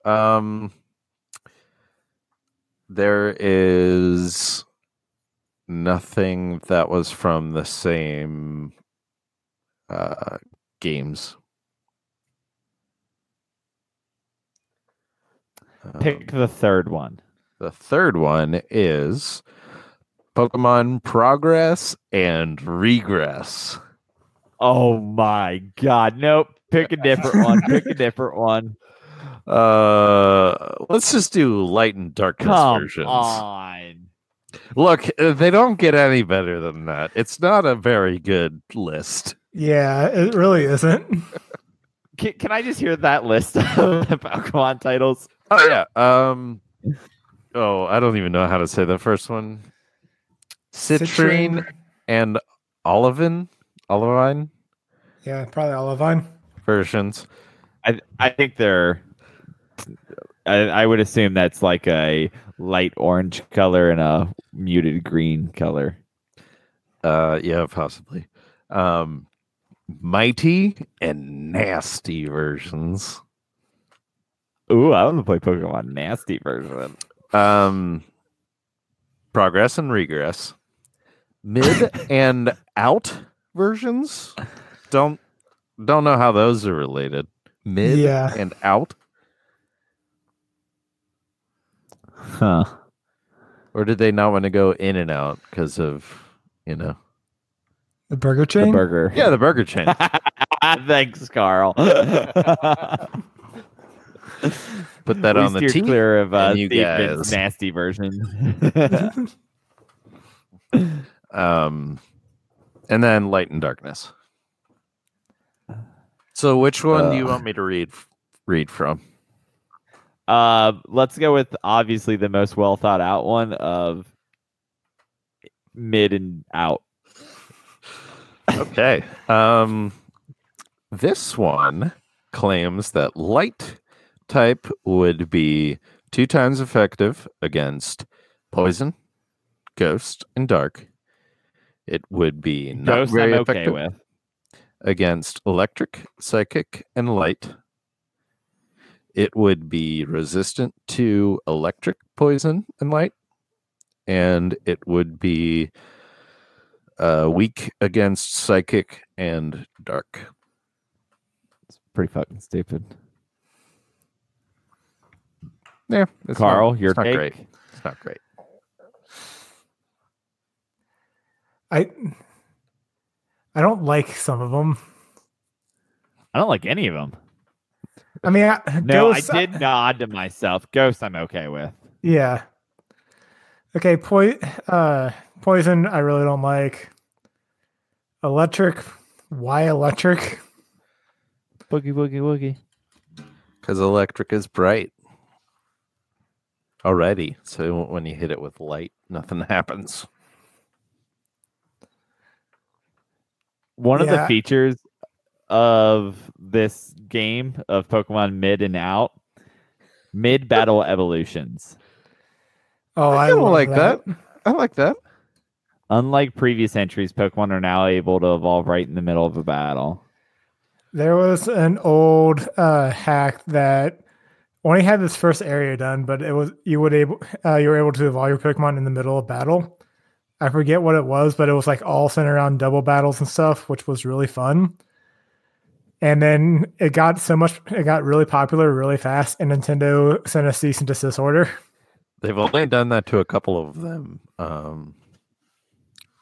Um, there is nothing that was from the same uh games. Pick Um, the third one. the third one is Pokemon Progress and Regress. Oh my god. Nope. Pick a different one. Pick a different one. Uh, let's just do light and darkness Come versions. on. Look, uh, they don't get any better than that. It's not a very good list. Yeah, it really isn't. Can, can I just hear that list of the Pokemon titles? Oh yeah. Um. Oh, I don't even know how to say the first one. Citrine and Olivine, Olivine Yeah, probably Olivine. versions. I I think they're. I, I would assume that's like a light orange color and a muted green color. Uh, yeah, possibly. Um, mighty and nasty versions. Ooh, I want to play Pokemon Nasty version. Um, progress and regress. Mid and out versions don't don't know how those are related. Mid Yeah. and out, Huh. or did they not want to go in and out because of you know? The burger chain? The chain. burger. Yeah, the burger chain. Thanks, Carl. Put that We on the steered T. clear of uh, you Steven's guys. nasty version. um, and then light and darkness. So, which one do you Uh. want me to read read from? Uh, let's go with obviously the most well thought out one of mid and out. Okay. Um, this one claims that light type would be two times effective against poison, ghost, and dark. It would be not Ghost, very I'm okay effective with. against electric, psychic, and light. It would be resistant to electric, poison, and light. And it would be uh, weak against psychic and dark. It's pretty fucking stupid. Yeah, it's Carl, not, your it's not take? great. It's not great. I I don't like some of them. I don't like any of them. I mean, I, No, Ghost- I did nod to myself. Ghost, I'm okay with. Yeah. Okay, poi- uh, poison. I really don't like. Electric. Why electric? Boogie, boogie, woogie. Because electric is bright already. So when you hit it with light, nothing happens. One of the features of this game of Pokemon mid and out, mid battle evolutions. Oh, I I, kinda love like that. I like that. Unlike previous entries, Pokemon are now able to evolve right in the middle of a battle. There was an old uh, hack that only had this first area done, but it was you would able uh, you were able to evolve your Pokemon in the middle of battle. I forget what it was, but it was like all centered around double battles and stuff, which was really fun. And then it got so much, it got really popular really fast, and Nintendo sent a cease and desist order. They've only done that to a couple of them. Um,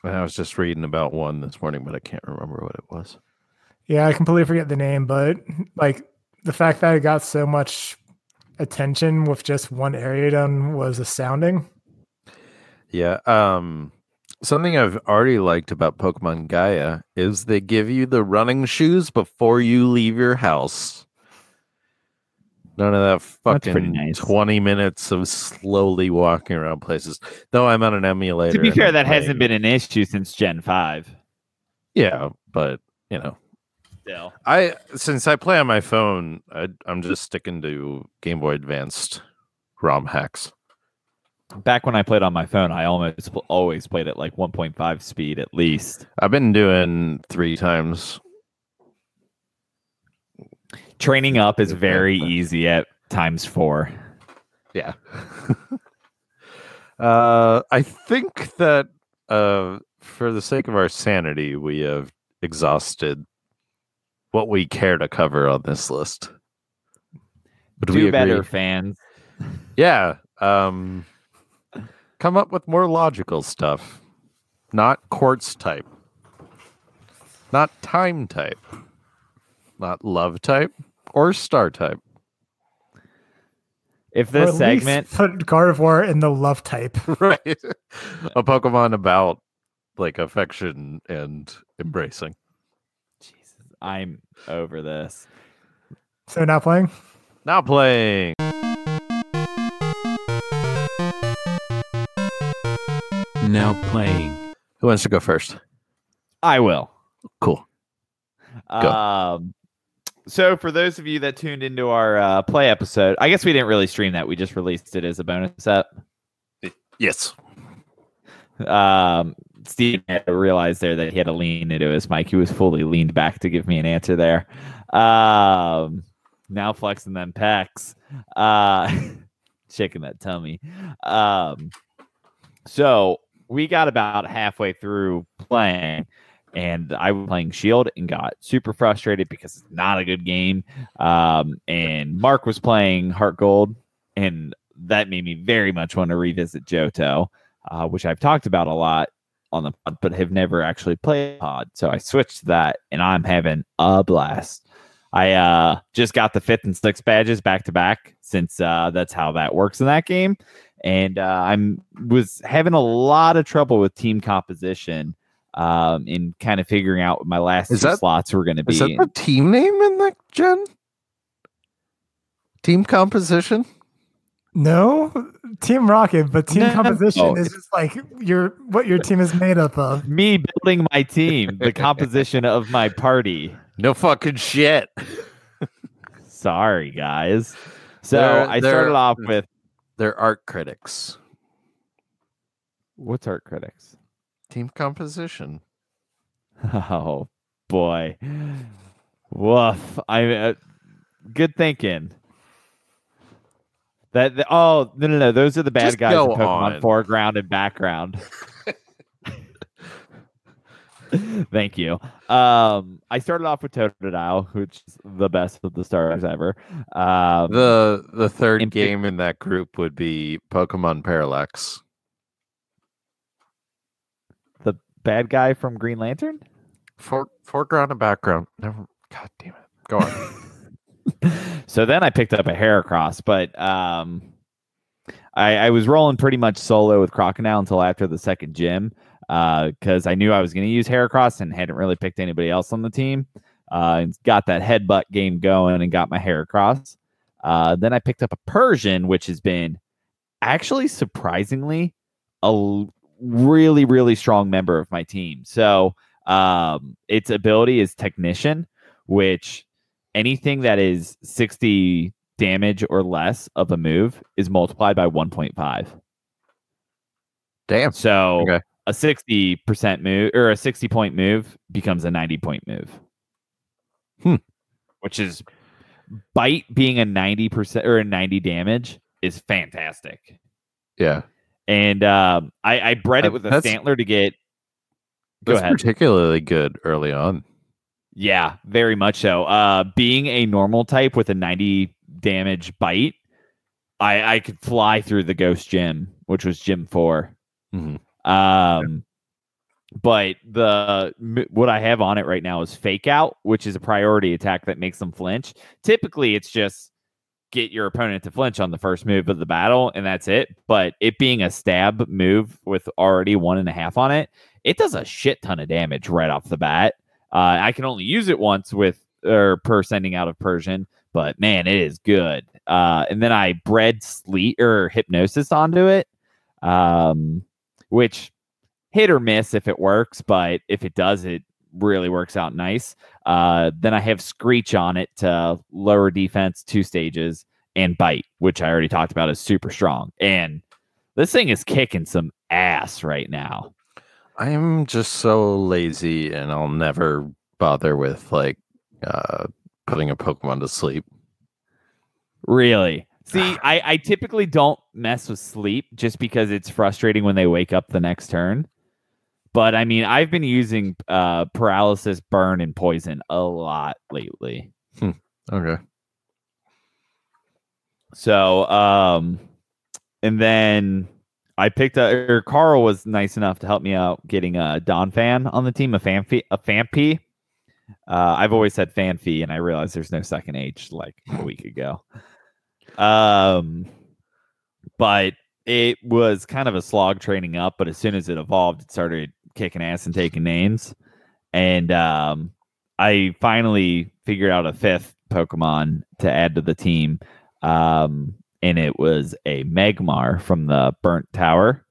and I was just reading about one this morning, but I can't remember what it was. Yeah, I completely forget the name, but like the fact that it got so much attention with just one area done was astounding. Yeah. Um, something I've already liked about Pokemon Gaia is they give you the running shoes before you leave your house. None of that fucking nice. 20 minutes of slowly walking around places. Though I'm on an emulator. To be fair, that hasn't been an issue since Gen 5. Yeah, but you know, Still. I since I play on my phone, I, I'm just sticking to Game Boy Advanced ROM hacks. Back when I played on my phone, I almost always played at like 1.5 speed at least. I've been doing three times. Training up is very easy at times four. Yeah. uh, I think that uh, for the sake of our sanity, we have exhausted what we care to cover on this list. Would we Do agree? better, fans. Yeah. Um, come up with more logical stuff. Not quartz type. Not time type. Not love type or star type. If Or this at least segment, put Gardevoir in the love type. right. A Pokemon about like affection and embracing. Jesus, I'm over this. So now playing. Now playing. Now playing. Who wants to go first? I will. Cool. Go. Um, so for those of you that tuned into our uh, play episode, I guess we didn't really stream that. We just released it as a bonus set. Yes. Um, Steve had to realize there that he had to lean into his mic. He was fully leaned back to give me an answer there. Um, now flexing them pecs, uh, shaking that tummy. Um, so we got about halfway through playing, and I was playing Shield and got super frustrated because it's not a good game. Um, and Mark was playing Heart Gold, and that made me very much want to revisit Johto, uh, which I've talked about a lot on the pod, but have never actually played pod. So I switched to that, and I'm having a blast. I uh, just got the fifth and sixth badges back to back since uh, that's how that works in that game, and uh, I'm was having a lot of trouble with team composition um, in kind of figuring out what my last Is two that- slots were going to be. Is that the team name in the gen? Team composition? No, Team Rocket, but team No. composition Oh. is just like your what your team is made up of. me building my team, the composition of my party. No fucking shit. Sorry, guys. So They're- I they're- started off with They're art critics. what's art critics? Team composition. Oh boy, woof! I uh, good thinking. That the, oh no no no those are the bad Just guys in Pokemon on. foreground and background. Thank you. Um, I started off with Totodile, which is the best of the stars ever. Um, The the third in game in that group would be Pokemon Parallax. the bad guy from Green Lantern. For, foreground and background. Never. God damn it. Go on. so then I picked up a Heracross, but um, I, I was rolling pretty much solo with Crocodile until after the second gym because I knew I was going to use Heracross and hadn't really picked anybody else on the team. Uh, and got that headbutt game going and got my Heracross. Uh, then I picked up a Persian, which has been actually surprisingly a l- really, really strong member of my team. So um, its ability is Technician, which anything that is 60 damage or less of a move is multiplied by 1.5. Damn. So Okay. A 60% move or a 60 point move becomes a 90 point move. Hmm. Which is bite being a 90% or a 90 damage is fantastic. Yeah. And um, I, I bred it with a that's- Stantler to get. Go That's ahead. particularly good early on. Yeah, very much so. Uh, being a normal type with a 90 damage bite, I, I could fly through the ghost gym, which was gym 4 Mhm. Um, but the what I have on it right now is fake out, which is a priority attack that makes them flinch. Typically, it's just get your opponent to flinch on the first move of the battle, and that's it. But it being a stab move with already one and a half on it, it does a shit ton of damage right off the bat. Uh, I can only use it once with or per sending out of Persian, but man, it is good. Uh, and then I bred sleep or hypnosis onto it, um, which hit or miss if it works, but if it does, it really works out nice. Uh, then I have Screech on it to lower defense two stages and Bite, which I already talked about is super strong. And this thing is kicking some ass right now. I'm just so lazy and I'll never bother with like uh putting a Pokemon to sleep. Really? See, I, I typically don't mess with sleep just because it's frustrating when they wake up the next turn. But I mean, I've been using uh, paralysis, burn, and poison a lot lately. Okay. So, um, and then I picked up, or Carl was nice enough to help me out getting a Donphan on the team, a fan fee, a Phanpy. Uh, I've always said fan fee, and I realized there's no second H like a week ago. Um, but it was kind of a slog training up, but as soon as it evolved, it started kicking ass and taking names. And um, I finally figured out a fifth Pokemon to add to the team. Um, and it was a Magmar from the Burnt Tower.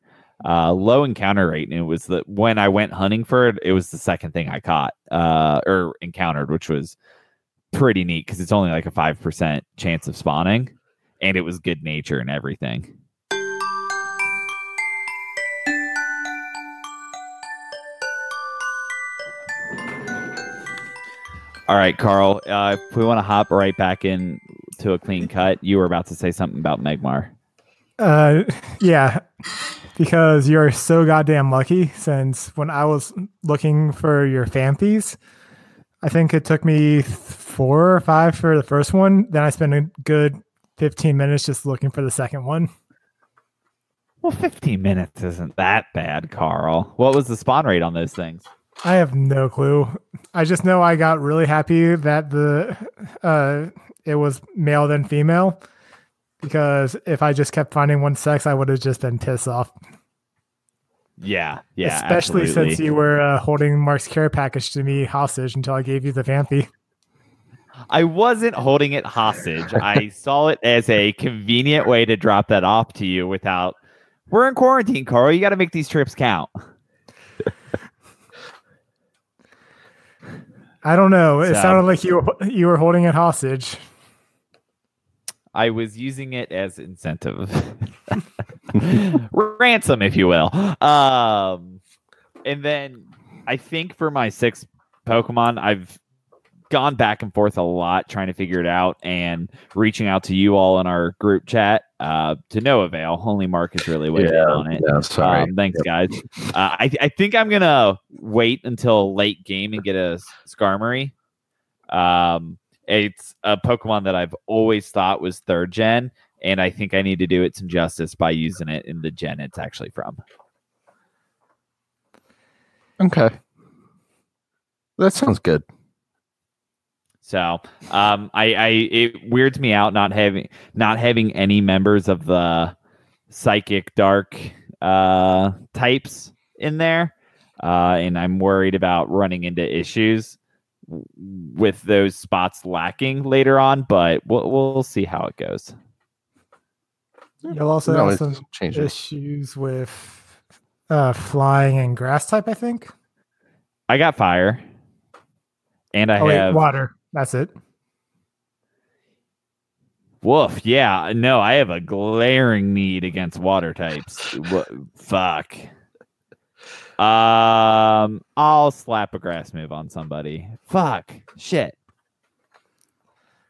Uh, low encounter rate, and it was the when I went hunting for it, it was the second thing I caught uh, or encountered, which was pretty neat because it's only like a five percent chance of spawning, and it was good nature and everything. All right, Carl. Uh, if we want to hop right back in to a clean cut, you were about to say something about Magmar. Uh, yeah. because you're so goddamn lucky. Since when I was looking for your Phanpys, I think it took me four or five for the first one. Then I spent a good 15 minutes just looking for the second one. Well, 15 minutes isn't that bad, Carl. What was the spawn rate on those things? I have no clue. I just know I got really happy that the uh it was male than female because if I just kept finding one sex, I would have just been pissed off. Yeah, yeah. Especially absolutely. since you were uh, holding Mark's care package to me hostage until I gave you the Phanpy. I wasn't holding it hostage. I saw it as a convenient way to drop that off to you without. We're in quarantine, Carl. You got to make these trips count. I don't know. It So- sounded like you were, you were holding it hostage. I was using it as incentive, ransom, if you will. Um, and then I think for my sixth Pokemon, I've gone back and forth a lot trying to figure it out and reaching out to you all in our group chat uh, to no avail. Only Mark is really weighed in on it. Yeah, sorry. Um, thanks, guys. Uh, I, I think I'm gonna wait until late game and get a Skarmory. Um, it's a Pokemon that I've always thought was third gen, and I think I need to do it some justice by using it in the gen it's actually from. okay. That sounds good. So, um, I, I it weirds me out not having not having any members of the psychic dark uh types in there, uh, and I'm worried about running into issues with those spots lacking later on. But we'll we'll see how it goes. You'll also no, have some changing. issues with uh, flying and grass type, I think. I got fire, and I oh, wait, have water. That's it. Woof. Yeah. No, I have a glaring need against water types. Wha- fuck. Um, I'll slap a grass move on somebody. Fuck. Shit.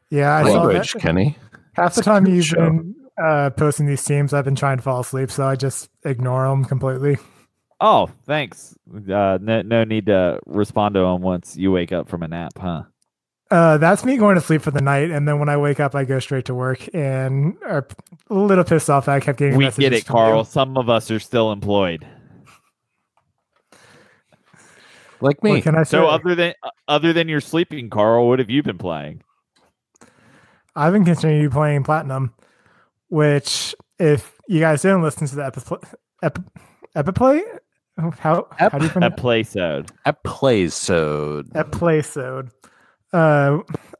Yeah, I saw Language, that. Kenny. Half the time you've Show. been uh, posting these teams, I've been trying to fall asleep, so I just ignore them completely. Oh, thanks. Uh, no, no need to respond to them once you wake up from a nap, huh? Uh, that's me going to sleep for the night, and then when I wake up, I go straight to work and are a little pissed off that I kept getting. We get messages it, from you. Carl. Some of us are still employed. Like me. What can I say? So other than uh, other than your sleeping, Carl, what have you been playing? I've been continuing to playing Platinum, which if you guys didn't listen to the epi- ep- epiplay, how how do you A pronounce playsode. At plays so episode? Uh,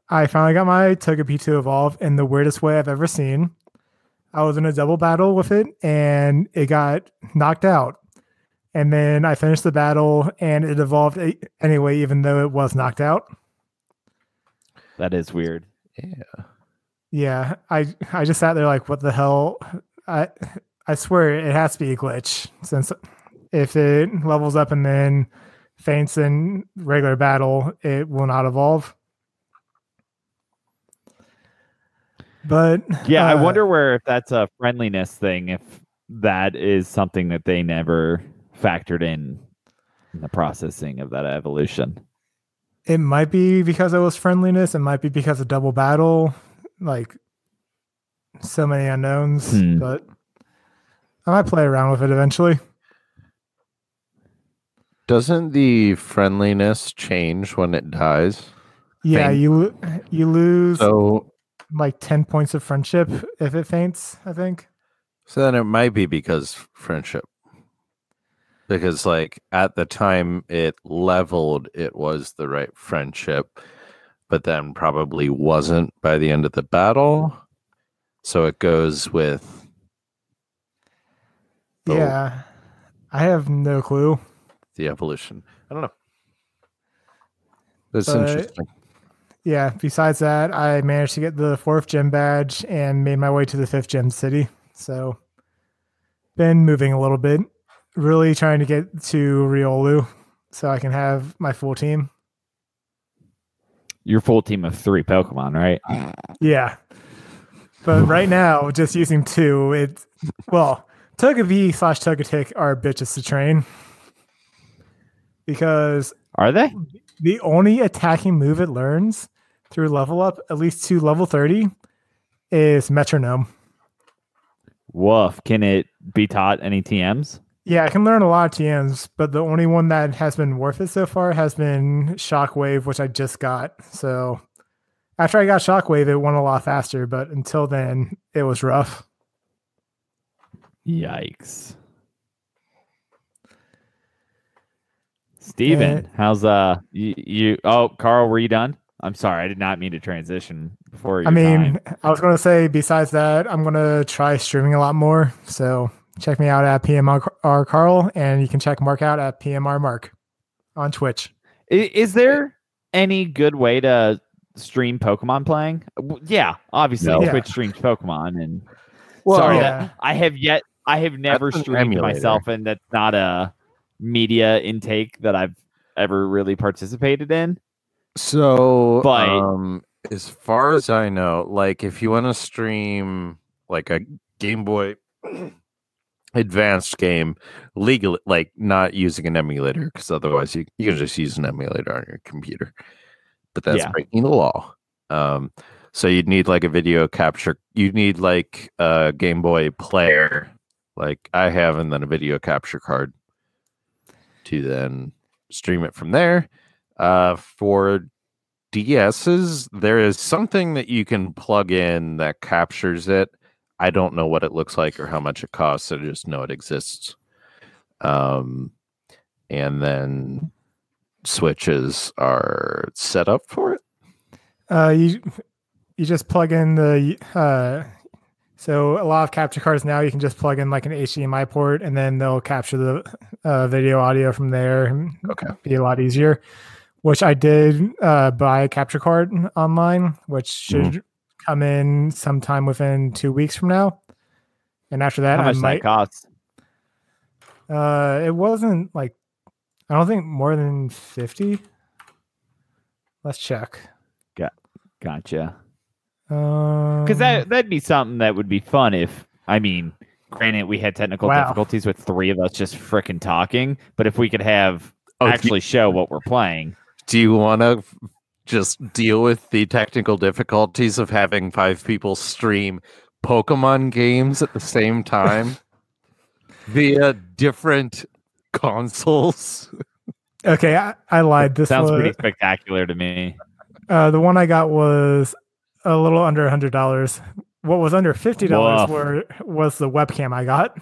I finally got my Togepi to evolve in the weirdest way I've ever seen. I was in a double battle with it, and it got knocked out. And then I finished the battle, and it evolved anyway, even though it was knocked out. That is weird. yeah. Yeah, I I just sat there like, what the hell? I I swear it has to be a glitch since if it levels up and then faints in regular battle, it will not evolve. But Yeah, I uh, wonder where if that's a friendliness thing, if that is something that they never factored in in the processing of that evolution. it might be because it was friendliness. It might be because of double battle, like so many unknowns. Hmm. But I might play around with it eventually. Doesn't the friendliness change when it dies? Yeah, Faint. you you lose So like 10 points of friendship if it faints, I think. so then it might be because friendship. Because like at the time it leveled, it was the right friendship, but then probably wasn't by the end of the battle. So it goes with Oh. Yeah. I have no clue. the evolution. I don't know. That's But- interesting. Yeah, besides that, I managed to get the fourth gym badge and made my way to the fifth gym city. So been moving a little bit. Really trying to get to Riolu so I can have my full team. Your full team of three Pokemon, right? Yeah. But right now, just using two, it's well, Togepi slash Togetic are bitches to train because Are they? Mm-hmm. The only attacking move it learns through level up, at least to level 30, is Metronome. Woof. Can it be taught any TMs? Yeah, I can learn a lot of TMs, but the only one that has been worth it so far has been Shockwave, which I just got. So after I got Shockwave, it went a lot faster, but until then, it was rough. Yikes. Steven, how's uh you, you oh Carl, were you done? I'm sorry, I did not mean to transition before your I mean, time. I was going to say, besides that, I'm going to try streaming a lot more. So check me out at PMR Carl, and you can check Mark out at PMR Mark on Twitch. I- Is there any good way to stream Pokemon playing? Yeah, obviously No. Yeah. Twitch streams Pokemon and Well, sorry yeah. that I have yet I have never streamed emulator. myself and that's not a media intake that I've ever really participated in. So, But- um, as far as I know, like if you want to stream like a Game Boy Advanced game legally, like not using an emulator, because otherwise you, you can just use an emulator on your computer. But that's Yeah. breaking the law. Um, so you'd need like a video capture. You'd need like a Game Boy player, like I have, and then a video capture card to then stream it from there. Uh, for DSs, there is something that you can plug in that captures it. I don't know what it looks like or how much it costs. I just know it exists. Um, and then switches are set up for it. Uh, you you just plug in the uh, so a lot of capture cards now you can just plug in like an HDMI port and then they'll capture the uh, video audio from there. and Okay. be a lot easier. Which I did uh, buy a capture card online, which should come in sometime within two weeks from now. And after that, How I much does that cost? Uh, it wasn't like I don't think more than fifty. Let's check. Got Gotcha. Um, Because that that'd be something that would be fun if I mean, granted we had technical Wow. difficulties with three of us just frickin' talking, but if we could have Oh, do- actually show what we're playing. Do you want to just deal with the technical difficulties of having five people stream Pokemon games at the same time via different consoles? okay, I, I lied. This Sounds was pretty spectacular to me. uh, the one I got was a little under a hundred dollars. What was under fifty dollars Woof. were was the webcam I got.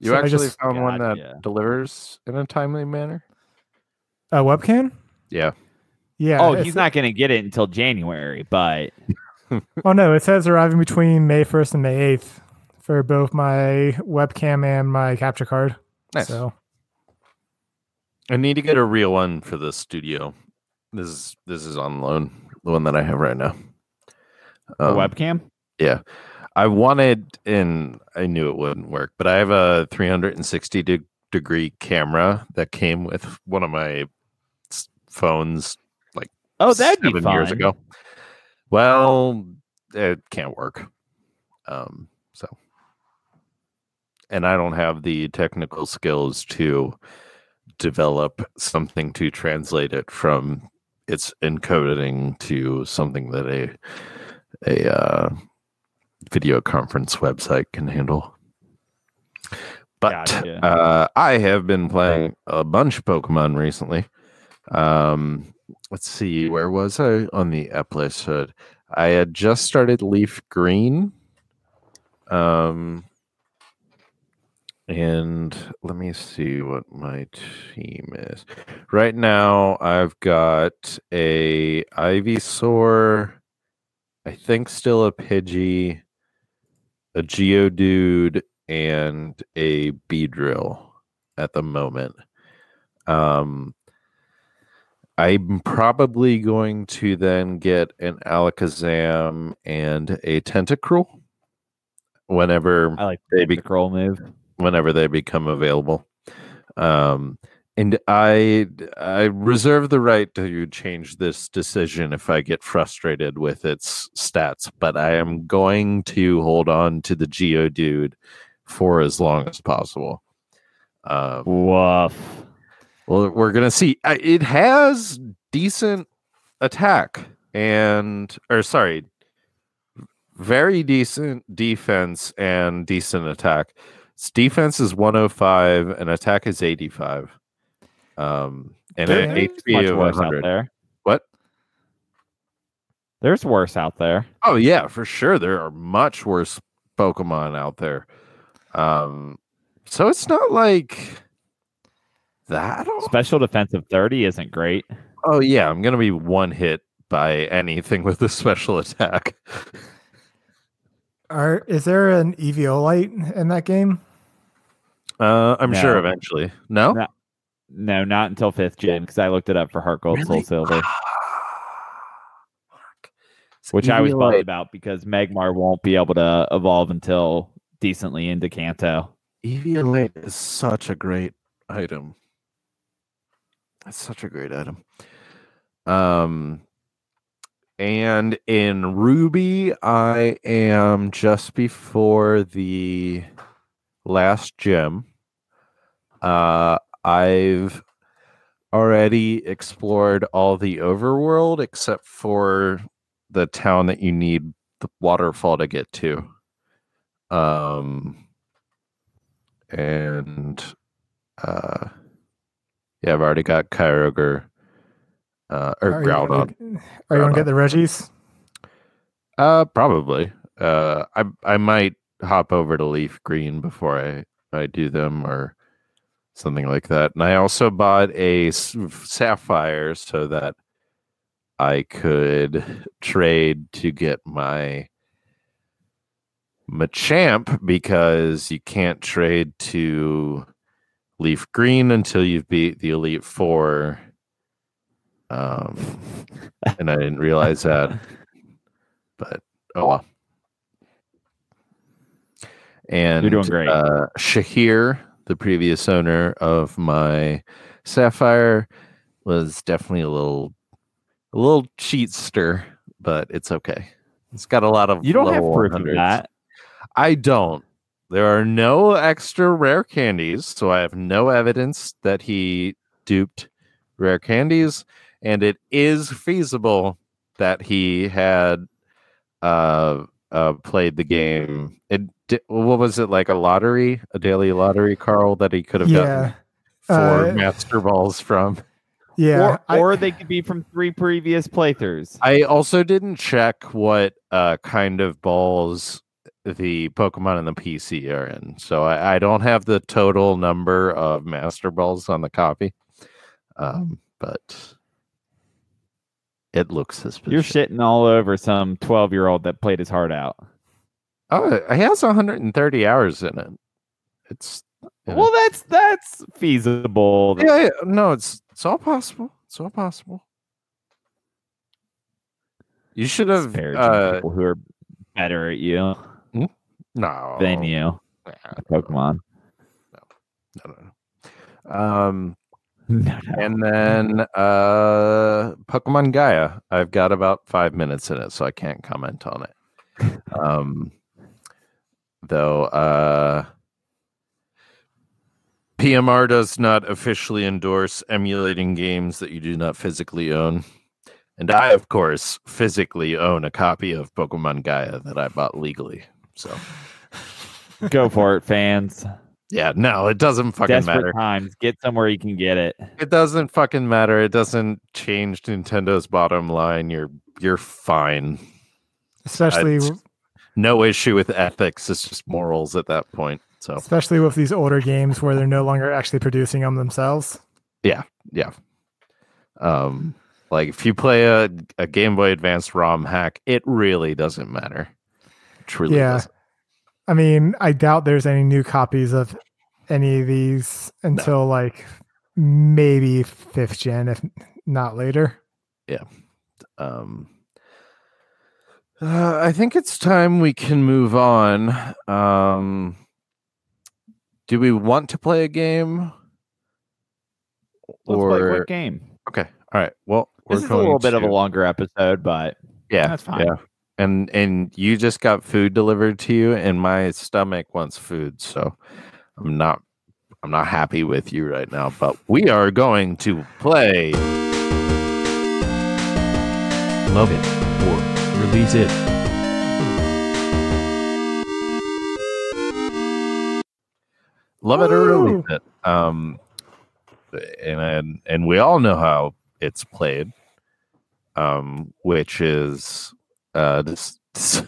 You So I actually just- found one that Gotcha. delivers in a timely manner? A webcam? Yeah. Yeah. oh, he's not going to get it until January, but Oh no, it says arriving between May first and May eighth for both my webcam and my capture card. Nice. So I need to get a real one for the studio. This is this is on loan, the one that I have right now. a Um, webcam. Yeah, I wanted, and I knew it wouldn't work, but I have a 360 de- degree camera that came with one of my phones, like Oh, that'd be seven years ago. Well, it can't work. Um, so, and I don't have the technical skills to develop something to translate it from its encoding to something that a a uh, video conference website can handle. But Gotcha. uh, I have been playing a bunch of Pokemon recently. Um, let's see, where was I on the episode? I had just started Leaf Green. Um, and let me see what my team is. Right now, I've got a Ivysaur, I think still a Pidgey, a Geodude, and a Beedrill at the moment. Um, I'm probably going to then get an Alakazam and a Tentacruel whenever I like they the be, scroll move. Whenever they become available. Um, and I I reserve the right to change this decision if I get frustrated with its stats, but I am going to hold on to the Geodude for as long as possible. Um, Woof. well, we're gonna see. Uh, It has decent attack and, or sorry, very decent defense and decent attack. Its defense is 105 and attack is 85. Um, and an HP of 100. there. What? There's worse out there. Oh yeah, for sure. There are much worse Pokemon out there. Um, so it's not like that. Special defensive 30 isn't great. Oh yeah, I'm gonna be one hit by anything with a special attack. Are is there an Eviolite in that game? Uh, I'm sure eventually. No, No. No, not until fifth gen because I looked it up for Heart Gold Soul Silver, Fuck. It's which I was bummed about because Magmar won't be able to evolve until decently into Kanto. Eviolite is such a great item. It's such a great item. Um, and in Ruby, I am just before the last gym. Uh, I've already explored all the overworld except for the town that you need the waterfall to get to. Um, and uh, yeah, I've already got Kyogre uh, or Are you, Groudon. are you gonna get the Regis? Uh, probably. Uh, I I might hop over to Leaf Green before I I do them or something like that. And I also bought a Sapphire so that I could trade to get my Machamp because you can't trade to Leaf Green until you've beat the Elite Four. Um, and I didn't realize that but oh well. And you're doing great. Uh, Shahir, the previous owner of my Sapphire, was definitely a little, a little cheatster, but it's okay. It's got a lot of. You don't have proof of that. I don't. There are no extra rare candies, so I have no evidence that he duped rare candies, and it is feasible that he had uh, uh played the game. It di- what was it like a lottery, a daily lottery, Carl, that he could have Yeah, gotten four Uh, master balls from. yeah. I- or, or they could be from three previous playthroughs. I also didn't check what uh kind of balls the Pokemon and the PC are in. So I, I don't have the total number of Master Balls on the copy. Um, but it looks suspicious. You're shitting all over some 12 year old that played his heart out. Oh, it has 130 hours in it. It's Yeah. Well, that's that's feasible. yeah, yeah, no, it's it's all possible. It's all possible. You should have disparaging uh, people who are better at you no than you, Nah, at Pokemon. no, no, no. Um, No, no. and then uh, Pokemon Gaia. I've got about five minutes in it, so I can't comment on it. Um, though uh, PMR does not officially endorse emulating games that you do not physically own. And I, of course, physically own a copy of Pokemon Gaia that I bought legally. So, Go for it, fans. Yeah, no, it doesn't fucking Desperate matter. times. Get somewhere you can get it. It doesn't fucking matter. It doesn't change Nintendo's bottom line. You're you're fine. especially It's- No issue with ethics. It's just morals at that point. So especially with these older games where they're no longer actually producing them themselves. Yeah, yeah. Um like if you play a, a Game Boy Advance ROM hack, it really doesn't matter. It truly Yeah. doesn't. I mean, I doubt there's any new copies of any of these until like maybe fifth gen, if not later. Yeah. Um uh, I think it's time we can move on. Um do we want to play a game? Let's play a or quick game. okay, all right. Well, we're This is a little going bit of a longer episode, but Yeah, that's fine. Yeah, and and you just got food delivered to you, and my stomach wants food, so I'm not I'm not happy with you right now. But we are going to play. Love it, or release it. Love it or release it. Um, and, and and we all know how it's played. Um, which is uh, this.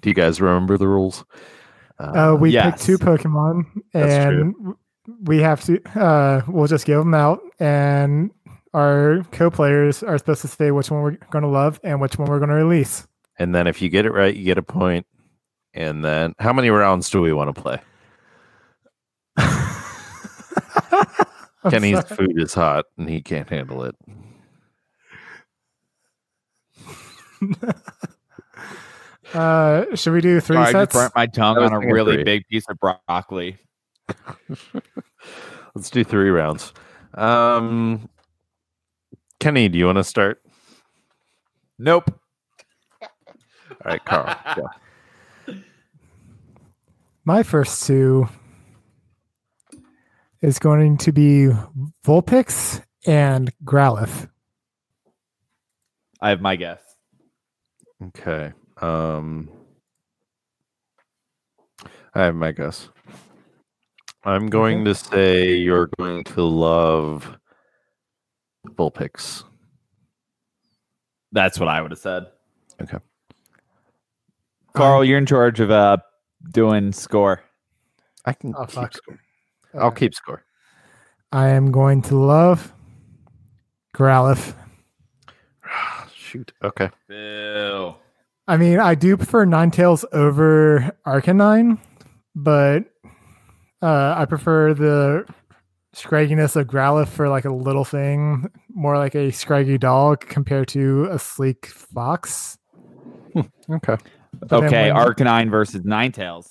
do you guys remember the rules? Uh, we yes. pick two Pokemon, and we have to. Uh, we'll just give them out, and our co-players are supposed to say which one we're going to love and which one we're going to release. And then if you get it right, you get a point. And then how many rounds do we want to play? Kenny's sorry. food is hot and he can't handle it. Uh, should we do three Sorry, I just sets? burnt my tongue on a really three. big piece of broccoli. Let's do three rounds. Um, Kenny, do you want to start? Nope. All right, Carl. go. My first two is going to be Vulpix and Growlithe. I have my guess. Okay. Um, I have my guess. I'm going to say you're going to love Vulpix. That's what I would have said. Okay. Carl, you're in charge of uh doing score. I can Oh, keep fuck. score. I'll Okay. keep score. I am going to love Growlithe. Shoot. Okay. Boo. I mean, I do prefer Ninetales over Arcanine, but uh, I prefer the scragginess of Growlithe for like a little thing, more like a scraggy dog compared to a sleek fox. Okay. But Okay, when- Arcanine versus Ninetales.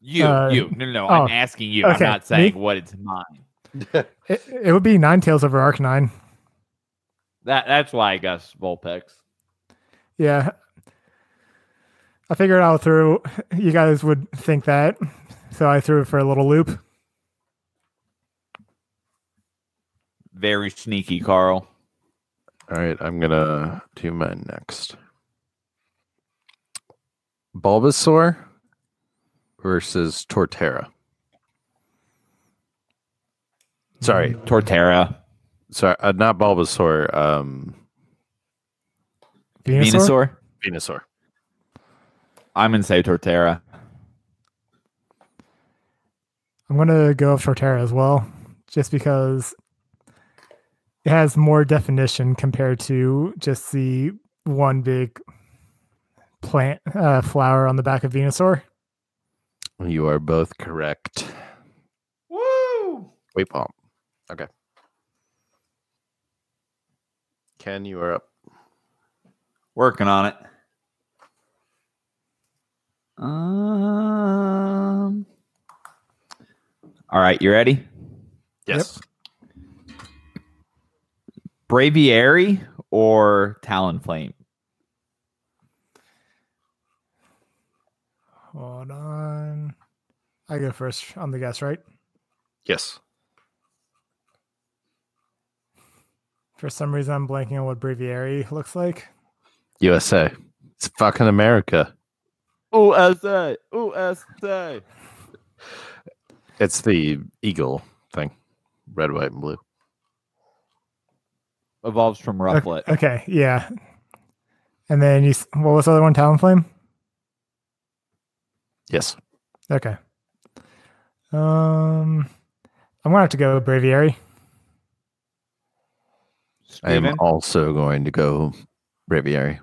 You, Uh, you. No, no, no. oh, I'm asking you. I'm not saying what it's mine. It, it would be Ninetales over Arcanine. That that's why I guess Vulpix. Yeah. I figured I'll throw you guys would think that. So I threw it for a little loop. Very sneaky, Carl. All right. I'm gonna do mine next. Bulbasaur versus Torterra. Sorry, Torterra. Sorry, uh, not Bulbasaur. Um, Venusaur? Venusaur. Venusaur. I'm gonna say Torterra. I'm gonna go with Torterra as well, just because it has more definition compared to just the one big plant uh, flower on the back of Venusaur. You are both correct. Woo! Wait, Paul. Okay. Ken, you are up. Working on it. Um. All right, you ready? Yes. Braviary or Talonflame? Hold on. I go first on the guess, right? Yes. For some reason, I'm blanking on what Braviary looks like. USA. It's fucking America. USA. USA. It's the eagle thing. Red, white, and blue. Evolves from Rufflet. Okay, yeah. And then you, s- what was the other one? Talonflame? Yes. Okay. Um, I'm gonna have to go with Braviary. I am also going to go Braviary.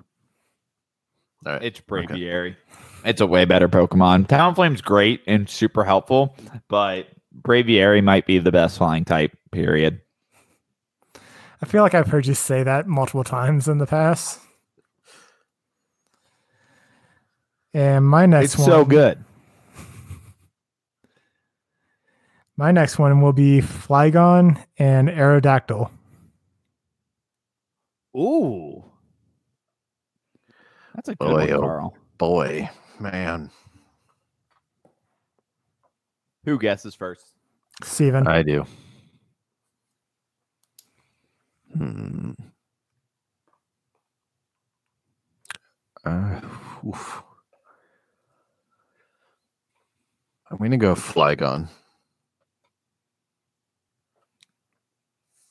All right. It's Braviary. It's a way better Pokemon. Talonflame's great and super helpful, but Braviary might be the best flying type, period. I feel like I've heard you say that multiple times in the past. And my next it's one, so good. My next one will be Flygon and Aerodactyl. Ooh. That's a good Boy, one, oh. Carl. Boy, man, Who guesses first? Steven. I do. Hmm. Uh, oof. I'm gonna go Flygon.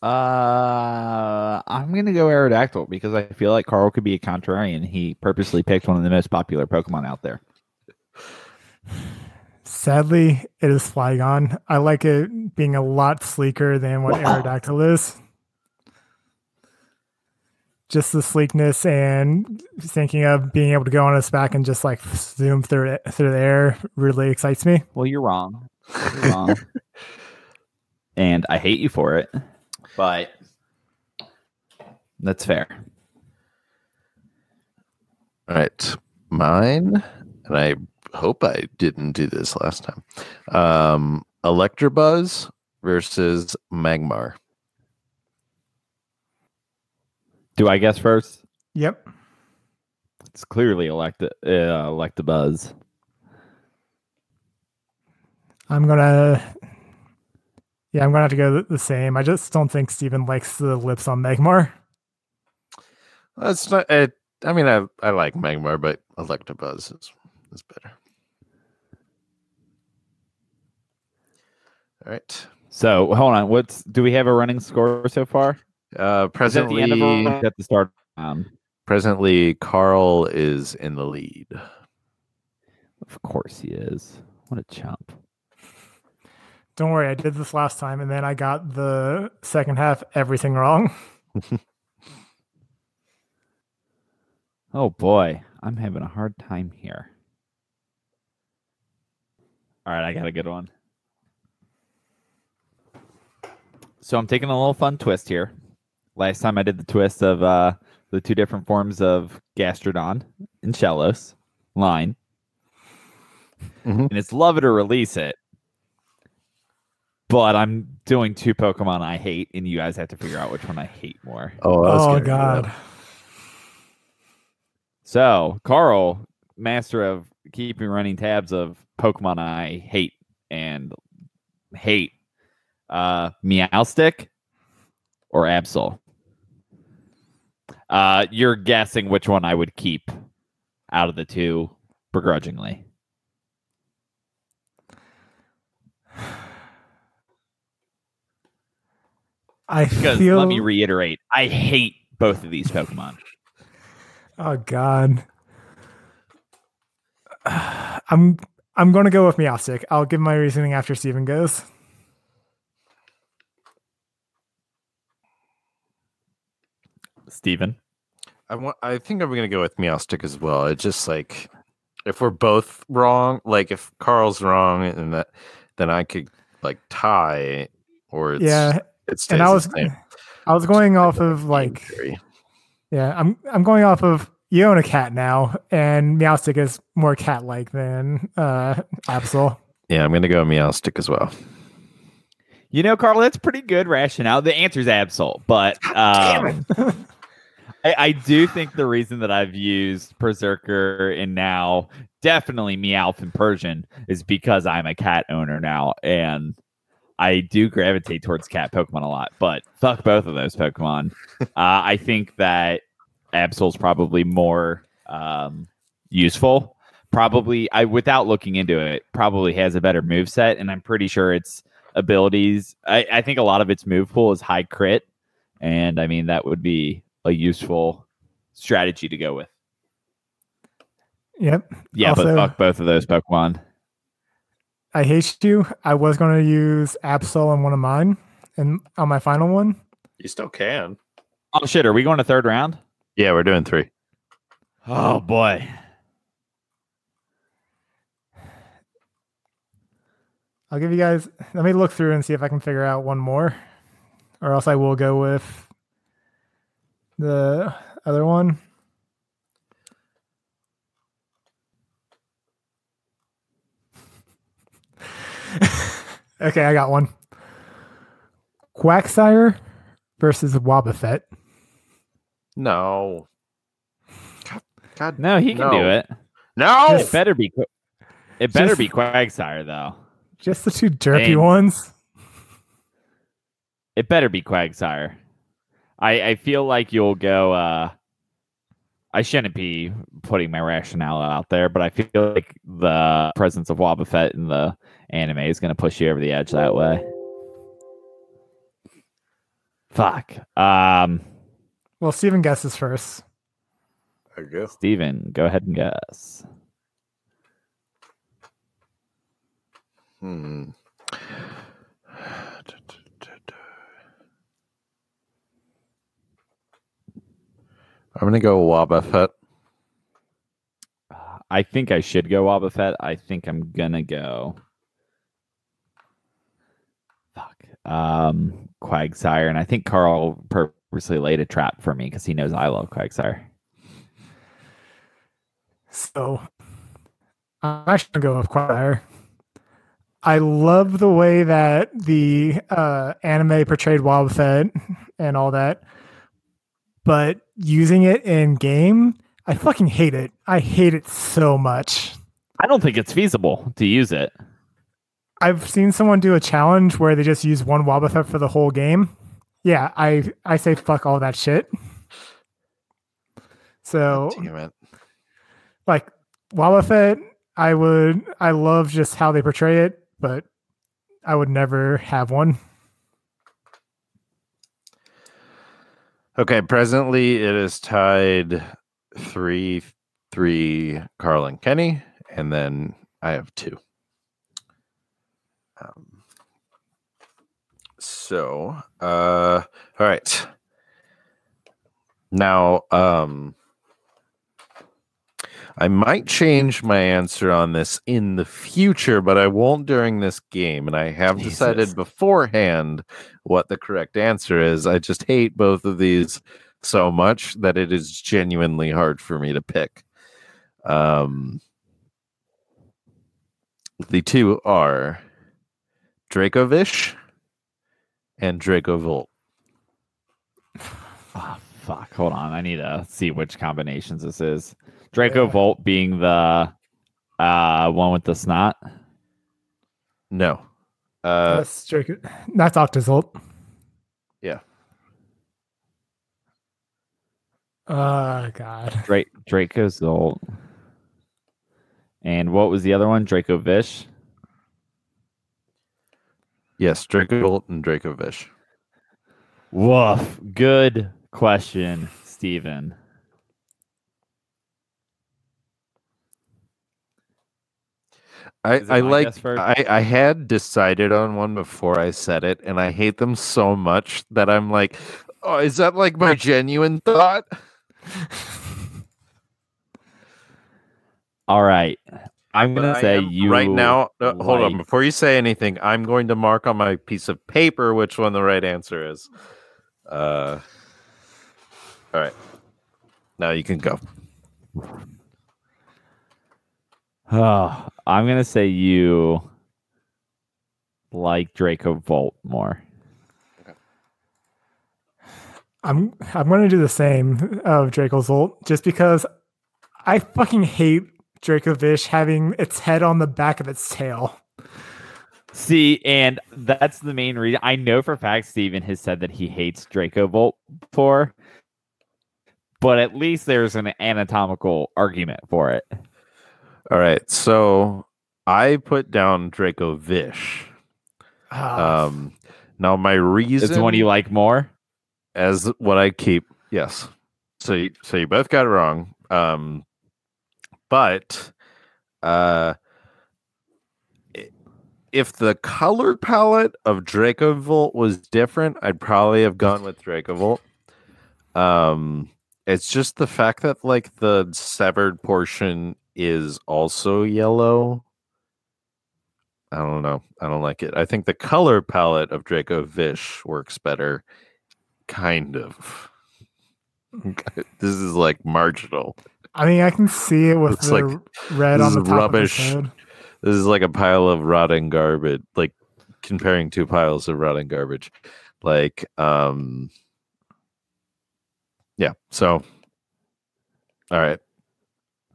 Uh, I'm gonna go Aerodactyl because I feel like Carl could be a contrarian. He purposely picked one of the most popular Pokemon out there. Sadly, it is Flygon. I like it being a lot sleeker than what Wow. Aerodactyl is. Just the sleekness and thinking of being able to go on its back and just like zoom through it through the air really excites me. Well, you're wrong. You're wrong. and I hate you for it, but that's fair. All right, mine, and I hope I didn't do this last time. Um, Electabuzz versus Magmar. Do I guess first? Yep. It's clearly elect uh, Electabuzz. I'm gonna Yeah, I'm gonna have to go the same. I just don't think Steven likes the lips on Magmar. That's not. It, I mean, I I like Magmar, but Electabuzz is is better. All right. So hold on. What's do we have a running score so far? Uh, Is that the presently, end of at the start? Um, presently, Carl is in the lead. of course he is. What a chump. Don't worry, I did this last time and then I got the second half everything wrong. Oh boy, I'm having a hard time here. All right, I got a good one. So I'm taking a little fun twist here. Last time I did the twist of uh, the two different forms of Gastrodon and Shellos line. Mhm. And it's love it or release it. But I'm doing two Pokemon I hate, and you guys have to figure out which one I hate more. Oh, I was Oh gonna do that. god. So, Carl, master of keeping running tabs of Pokemon I hate and hate, uh, Meowstic or Absol. Uh, you're guessing which one I would keep out of the two begrudgingly. I Because feel let me reiterate, I hate both of these Pokemon. Oh god. I'm I'm gonna go with Meowstic. I'll give my reasoning after Steven goes. Steven. I want. I think I'm gonna go with Meowstic as well. It's just like if we're both wrong, like if Carl's wrong, and that, then I could like tie, or it's, yeah, it stays and I the was same. I was going off of like theory. yeah, I'm I'm going off of you own a cat now, and Meowstic is more cat like than uh Absol. Yeah, I'm gonna go Meowstic as well. You know, Carl, that's pretty good rationale. The answer's Absol, but um, I, I do think the reason that I've used Perrserker and now definitely Meowth and Persian is because I'm a cat owner now, and I do gravitate towards cat Pokemon a lot. But fuck both of those Pokemon. uh, I think that Absol's probably more um, useful. Probably, I without looking into it, probably has a better move set, and I'm pretty sure its abilities. I, I think a lot of its move pool is high crit, and I mean that would be a useful strategy to go with. Yep. Yeah, but fuck both of those Pokemon. I hate you. I was gonna use Absol on one of mine and on my final one. You still can. Oh shit, are we going to third round? Yeah, we're doing three. Oh boy. I'll give you guys let me look through and see if I can figure out one more. Or else I will go with the other one. Okay, I got one. Quagsire versus Wobbuffet. No. God, God No, he can No. do it. no. It better be. It better Just- be Quagsire though. Just the two derpy Dang. ones. It better be Quagsire. I I feel like you'll go. uh I shouldn't be putting my rationale out there, but I feel like the presence of Wobbuffet in the anime is going to push you over the edge that way. Fuck. Um, Well, Steven guesses first. I guess. Steven, go ahead and guess. Hmm. I'm gonna go Wobbuffet. I think I should go Wobbuffet. I think I'm gonna go. Fuck. Um, Quagsire, and I think Carl purposely laid a trap for me because he knows I love Quagsire. So I'm actually gonna go with Quagsire. I love the way that the uh, anime portrayed Wobbuffet and all that, but using it in game, I fucking hate it. I hate it so much. I don't think it's feasible to use it. I've seen someone do a challenge where they just use one Wobbuffet for the whole game. Yeah, I I say fuck all that shit. So Damn it. like Wobbuffet, I would I love just how they portray it, but I would never have one. Okay, presently it is tied three three Carl and Kenny, and then I have two. Um, so uh all right. Now um I might change my answer on this in the future, but I won't during this game. And I have Jesus. decided beforehand what the correct answer is. I just hate both of these so much that it is genuinely hard for me to pick. Um, the two are Dracovish and Draco Volt. Oh, fuck. Hold on. I need to see which combinations this is. Draco Yeah. Volt being the uh one with the snot. No. Uh, that's Draco, that's Arctozolt. Yeah. Oh god. Dra- Dracozolt. And what was the other one? Dracovish. yes, Draco Volt and Dracovish. Woof. Good question, Steven. I, I like? I, I had decided on one before I said it, and I hate them so much that I'm like, oh, is that like my genuine thought? All right. I'm gonna I say you right now. uh, hold on, before you say anything, I'm going to mark on my piece of paper which one the right answer is. Uh, all right. Now you can go. Oh, I'm gonna say you like Draco Volt more. I'm I'm gonna do the same of Draco Volt just because I fucking hate Dracovish having its head on the back of its tail. See, and that's the main reason. I know for a fact Steven has said that he hates Draco Volt for, but at least there's an anatomical argument for it. All right. So I put down Dracovish. Ah, Um, now my reason Is the one you like more? as what I keep. Yes. So you, so you both got it wrong. Um, but uh, if the color palette of Draco Dracovolt was different, I'd probably have gone with Dracovolt. Um, it's just the fact that like the severed portion is also yellow. I don't know. I don't like it. I think the color palette of Dracovish works better. Kind of. this is like marginal. I mean, I can see it with Looks the like red on the top rubbish. This is like a pile of rotting garbage, like comparing two piles of rotting garbage. Like, um, yeah. So, all right.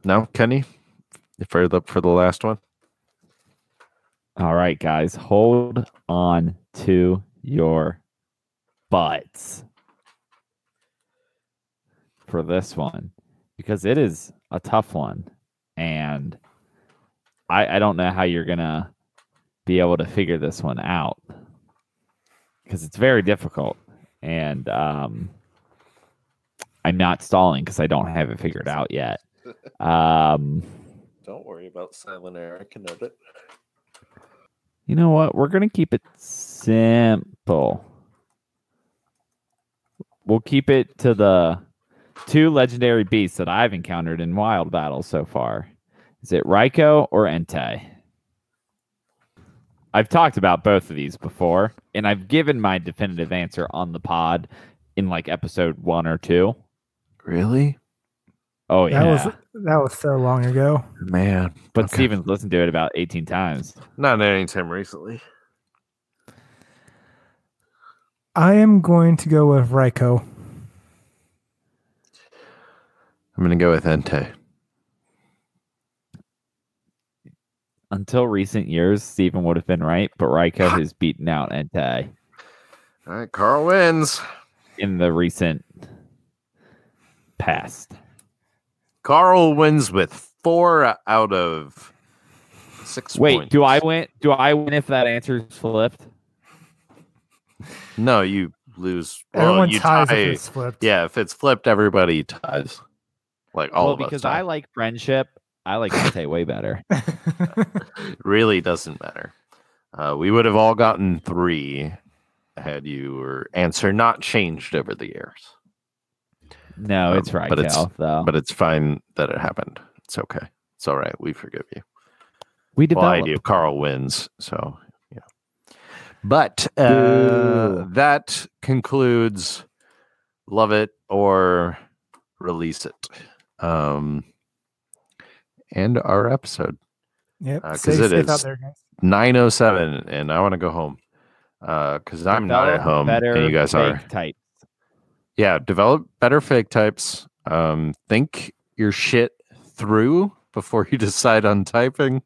Now, Kenny, for the for the last one. All right, guys, hold on to your butts for this one because it is a tough one, and I I don't know how you're gonna be able to figure this one out because it's very difficult, and um, I'm not stalling because I don't have it figured out yet. Um, Don't worry about silent air. I can note it. You know what? We're going to keep it simple. We'll keep it to the two legendary beasts that I've encountered in wild battles so far. Is it Raikou or Entei? I've talked about both of these before, and I've given my definitive answer on the pod in like episode one or two. Really, Oh, yeah. That was that was so long ago. man? but okay. Steven's listened to it about 18 times. Not anytime recently. I am going to go with Raikou. I'm gonna go with Entei. Until recent years, Steven would have been right, but Raikou has beaten out Entei. All right, Carl wins. in the recent past. Carl wins with four out of six. Wait, points. do I win? Do I win if that answer is flipped? No, you lose. Well, Everyone you ties tie. if it's flipped. Yeah, if it's flipped, everybody ties. Like all well, of us because tie. I like friendship. I like Dante way better. really doesn't matter. Uh, we would have all gotten three had your answer not changed over the years. No, Um, it's right, but it's- though. But it's fine that it happened. It's okay. It's all right. We forgive you. we Well, I do. Carl wins. So, yeah. But uh, that concludes Love It or Release It. Um, and our episode Yep. Uh, 'cause Stay it safe out is. there, guys. 907 and I want to go home. Uh, because I'm not at home better and you guys are. fake type. Yeah, develop better fake types. Um, think your shit through before you decide on typing.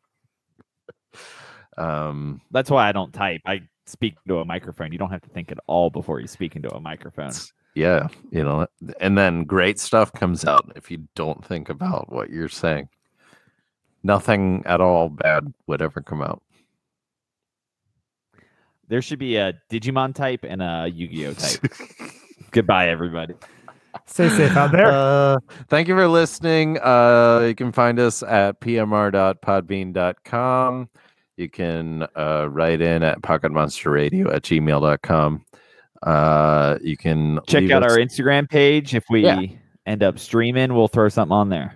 Um, That's why I don't type. I speak into a microphone. You don't have to think at all before you speak into a microphone. yeah, you know, and then great stuff comes out if you don't think about what you're saying. Nothing at all bad would ever come out. There should be a Digimon type and a Yu-Gi-Oh type. Goodbye, everybody. Stay safe out there. Uh, thank you for listening. Uh, you can find us at pmr.podbean.com. You can uh, write in at pocketmonsterradio at gmail.com. Uh, you can Check out us- our Instagram page. If we Yeah. end up streaming, we'll throw something on there.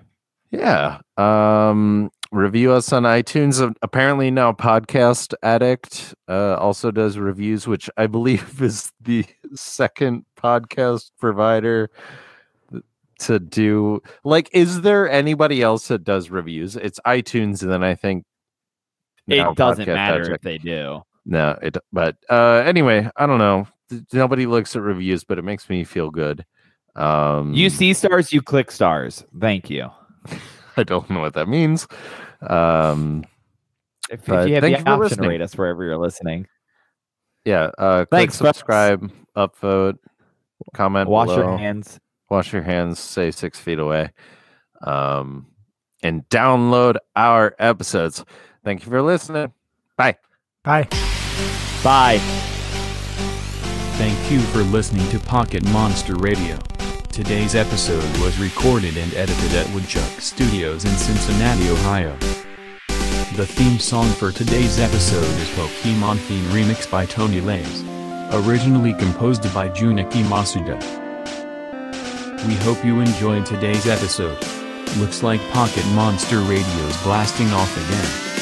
Yeah. Um, review us on iTunes. Uh, Apparently now Podcast Addict uh, also does reviews, which I believe is the second podcast provider to do. Like, is there anybody else that does reviews? It's iTunes, and then I think it doesn't Podcast matter if they do. No, it. But uh, anyway, I don't know. Nobody looks at reviews, but it makes me feel good. Um, You see stars, you click stars. Thank you. I don't know what that means. Um, If, if you have the option to rate us wherever you're listening, yeah. Uh, click Thanks, folks. subscribe, upvote, comment, wash your hands. wash your hands, stay six feet away, um, and download our episodes. Thank you for listening. Bye. Bye. Bye. Thank you for listening to Pocket Monster Radio. Today's episode was recorded and edited at Woodchuck Studios in Cincinnati, Ohio. The theme song for today's episode is Pokemon Theme Remix by Tony Lays. Originally composed by Junichi Masuda. We hope you enjoyed today's episode. Looks like Pocket Monster Radio's blasting off again.